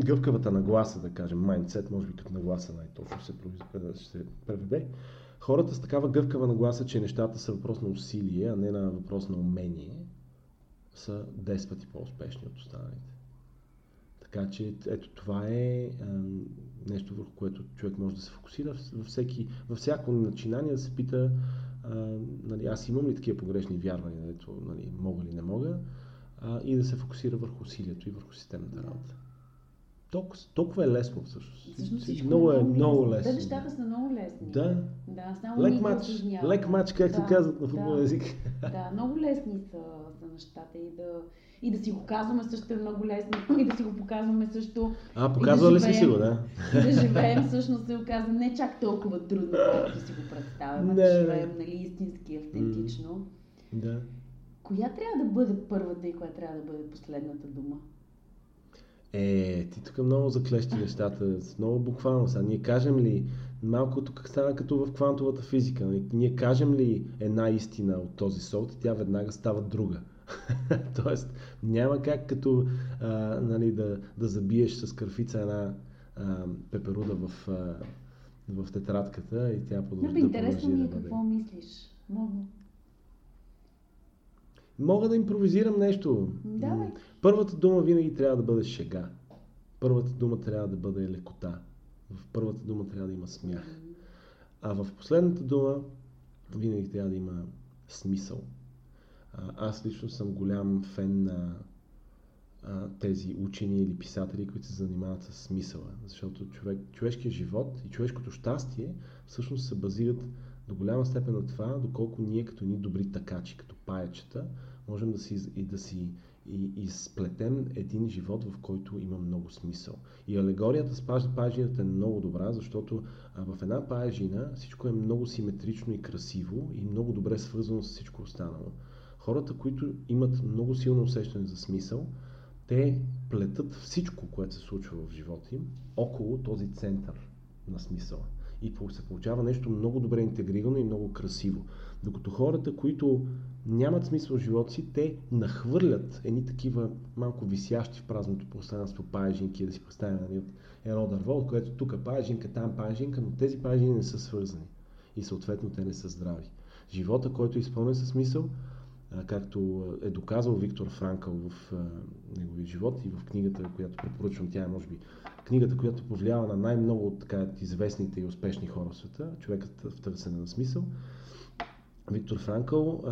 гъвкавата нагласа, да кажем, майндсет, може би като нагласа най-точно се, ще преведе. Хората с такава гъвкава нагласа, че нещата са въпрос на усилие, а не на въпрос на умение, са 10 пъти по-успешни от останалите. Така че ето това е а, нещо, върху което човек може да се фокусира във, всеки, във всяко начинание да се пита а, нали, аз имам ли такива погрешни вярвания, ето, нали, мога ли не мога, а, и да се фокусира върху усилието и върху системната работа. Толкова, толкова е лесно всъщност. Всъщност много е много лесно. Да, нещата са много лесни. Да. Да, само лек мач, лек мач, както да, казват на футболен да, език. [LAUGHS] Да, много лесни са, са нещата и да, и да си го казваме също е много лесно [LAUGHS] и да си го показваме също. А, показвали да си си го, да. И да живеем [LAUGHS] всъщност се оказа не чак толкова трудно, колкото си го представяме, да живеем нали, истински, автентично. Да. Коя трябва да бъде първата и коя трябва да бъде последната дума? Е, ти тук много заклещи нещата, много буквално. Сега ние кажем ли, малко тук стана като в квантовата физика, нали? ние кажем ли една истина от този сорт, тя веднага става друга. [LAUGHS] Тоест, няма как като а, нали, да, да забиеш с кърфица една а, пеперуда в, а, в тетрадката и тя продължи да Интересно ми е какво мислиш. Много. Мога да импровизирам нещо. Давай. Първата дума винаги трябва да бъде шега. Първата дума трябва да бъде лекота. В първата дума трябва да има смях. А в последната дума винаги трябва да има смисъл. Аз лично съм голям фен на а, тези учени или писатели, които се занимават с смисъла. Защото човек, човешкият живот и човешкото щастие всъщност се базират до голяма степен на това, доколко ние като ни добри такачи, като паячета, можем да си, и да си и, и сплетем един живот, в който има много смисъл. И алегорията с паежината е много добра, защото в една паежина всичко е много симетрично и красиво и много добре свързано с всичко останало. Хората, които имат много силно усещане за смисъл, те плетат всичко, което се случва в живота им, около този център на смисъла. И се получава нещо много добре интегрирано и много красиво. Докато хората, които нямат смисъл в живота си, те нахвърлят едни такива малко висящи в празното пространство паежинки, да си представим нали, едно дърво, от което тук е паежинка, там паежинка, но тези паежини не са свързани и съответно те не са здрави. Живота, който е изпълнен със смисъл, както е доказал Виктор Франкъл в неговия живот и в книгата, която препоръчвам, тя е може би книгата, която повлиява на най-много от така известните и успешни хора в света, човекът в търсене на смисъл. Виктор Франкъл,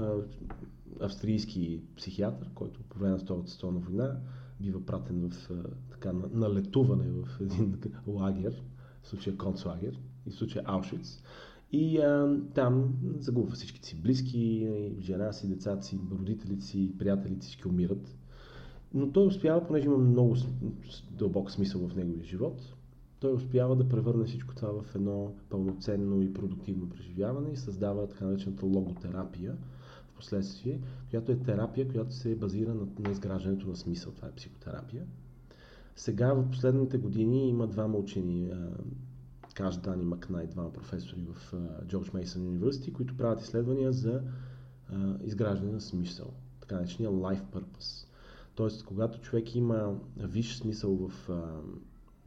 австрийски психиатър, който по време на Втората световна война бива пратен в, така, на, на летуване в един [LAUGHS] лагер, в случая концлагер и в случая Аушвиц. И а, там загубва всичките си близки, жена си, децата си, родителите си, приятелите всички умират. Но той успява, понеже има много дълбок смисъл в неговия живот, той успява да превърне всичко това в едно пълноценно и продуктивно преживяване и създава така наречената логотерапия в последствие, която е терапия, която се базира на, на изграждането на смисъл. Това е психотерапия. Сега в последните години има двама учени, Каш Дани Макнай, двама професори в Джордж Мейсън Университи, които правят изследвания за а, изграждане на смисъл, така наречения life purpose. Тоест, когато човек има висш смисъл в а,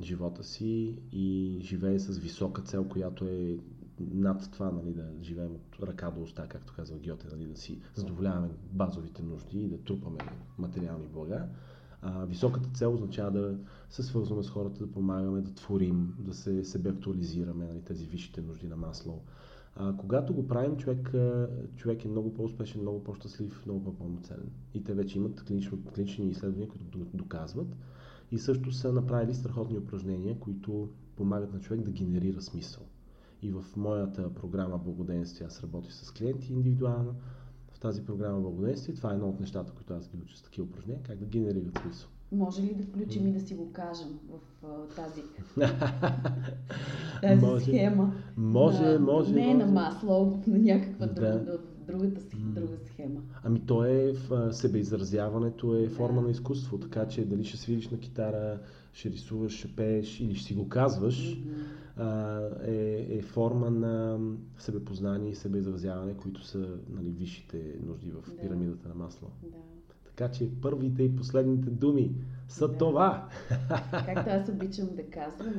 живота си и живее с висока цел, която е над това нали, да живеем от ръка до уста, както казва Гьоте, нали, да си задоволяваме базовите нужди и да трупаме материални блага. Високата цел означава да се свързваме с хората, да помагаме, да творим, да се себе актуализираме, нали, тези висшите нужди на масло. А, когато го правим, човек, човек е много по-успешен, много по-щастлив, много по-пълноценен. И те вече имат клинични, клинични изследвания, които доказват. И също са направили страхотни упражнения, които помагат на човек да генерира смисъл. И в моята програма Благоденствие аз работя с клиенти индивидуално. В тази програма Благоденствие това е едно от нещата, които аз ги уча с такива упражнения, как да генерират смисъл. Може ли да включим и да си го кажем в uh, тази, тази може, схема? Може, на, може. Не може. на масло, на някаква да. друга, другата, друга схема. Ами то е в себеизразяването е форма на изкуство, така че дали ще свириш на китара, ще рисуваш, ще пееш или ще си го казваш, mm-hmm. Е, е форма на себепознание и себеизразяване, които са нали, висшите нужди в да. пирамидата на масло. Да. Така че първите и последните думи са да. това. Както аз обичам да казвам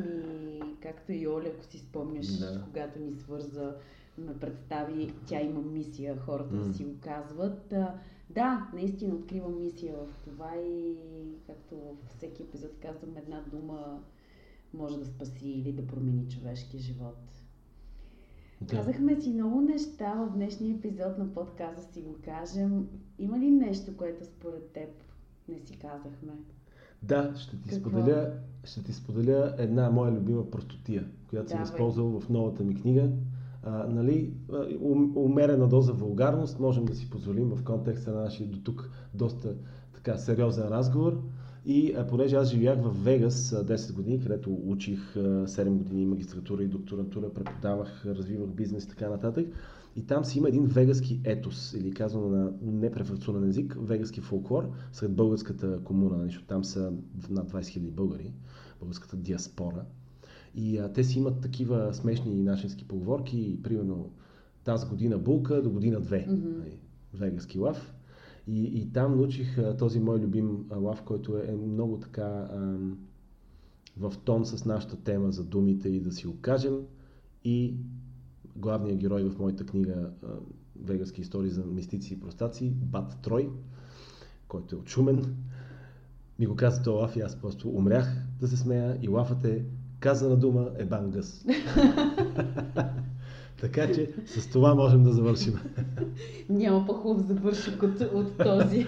и както и Оля, ако си спомняш, да. когато ни свърза, ме представи, тя има мисия, хората mm. да си го казват. Да, наистина откривам мисия в това и както във всеки епизод казвам, една дума може да спаси или да промени човешкия живот. Да. Казахме си много неща в днешния епизод на подкаста, си го кажем. Има ли нещо, което според теб не си казахме? Да, ще ти, споделя, ще ти споделя една моя любима простотия, която Давай. съм използвал в новата ми книга. А, нали, умерена доза вулгарност можем да си позволим в контекста на нашия до тук доста така сериозен разговор. И а, понеже аз живях в Вегас 10 години, където учих 7 години магистратура и докторантура, преподавах, развивах бизнес и така нататък. И там си има един вегаски етос, или казано на непрефакционен език, вегаски фолклор сред българската комуна, нали, защото там са над 20 000 българи, българската диаспора. И а, те си имат такива смешни нашински поговорки, примерно тази година булка, до година две. Mm-hmm. Вегаски лав. И, и там научих а, този мой любим а, лав, който е, е много така а, в тон с нашата тема за думите и да си го кажем. И главният герой в моята книга а, Вегаски истории за мистици и простаци, Бат Трой, който е от Шумен, ми го каза този лав и аз просто умрях да се смея и лафът е казана дума е бангъс. [LAUGHS] така че с това можем да завършим. [LAUGHS] Няма по-хубав завършик от, от този.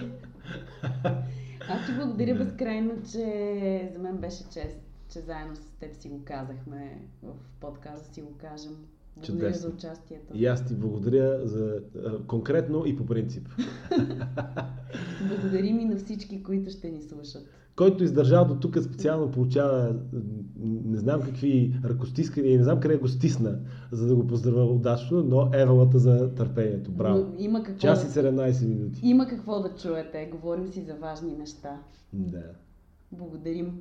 Аз ти благодаря безкрайно, че за мен беше чест, че заедно с теб си го казахме в подкаста, си го кажем. Благодаря Чудесно. за участието. И аз ти благодаря за конкретно и по принцип. [LAUGHS] Благодарим и на всички, които ще ни слушат който издържал до тук специално получава не знам какви ръкостискания и не знам къде го стисна, за да го поздравя удачно, но евалата за търпението. Браво. Но има какво Час и 17 минути. Има какво да чуете. Говорим си за важни неща. Да. Благодарим.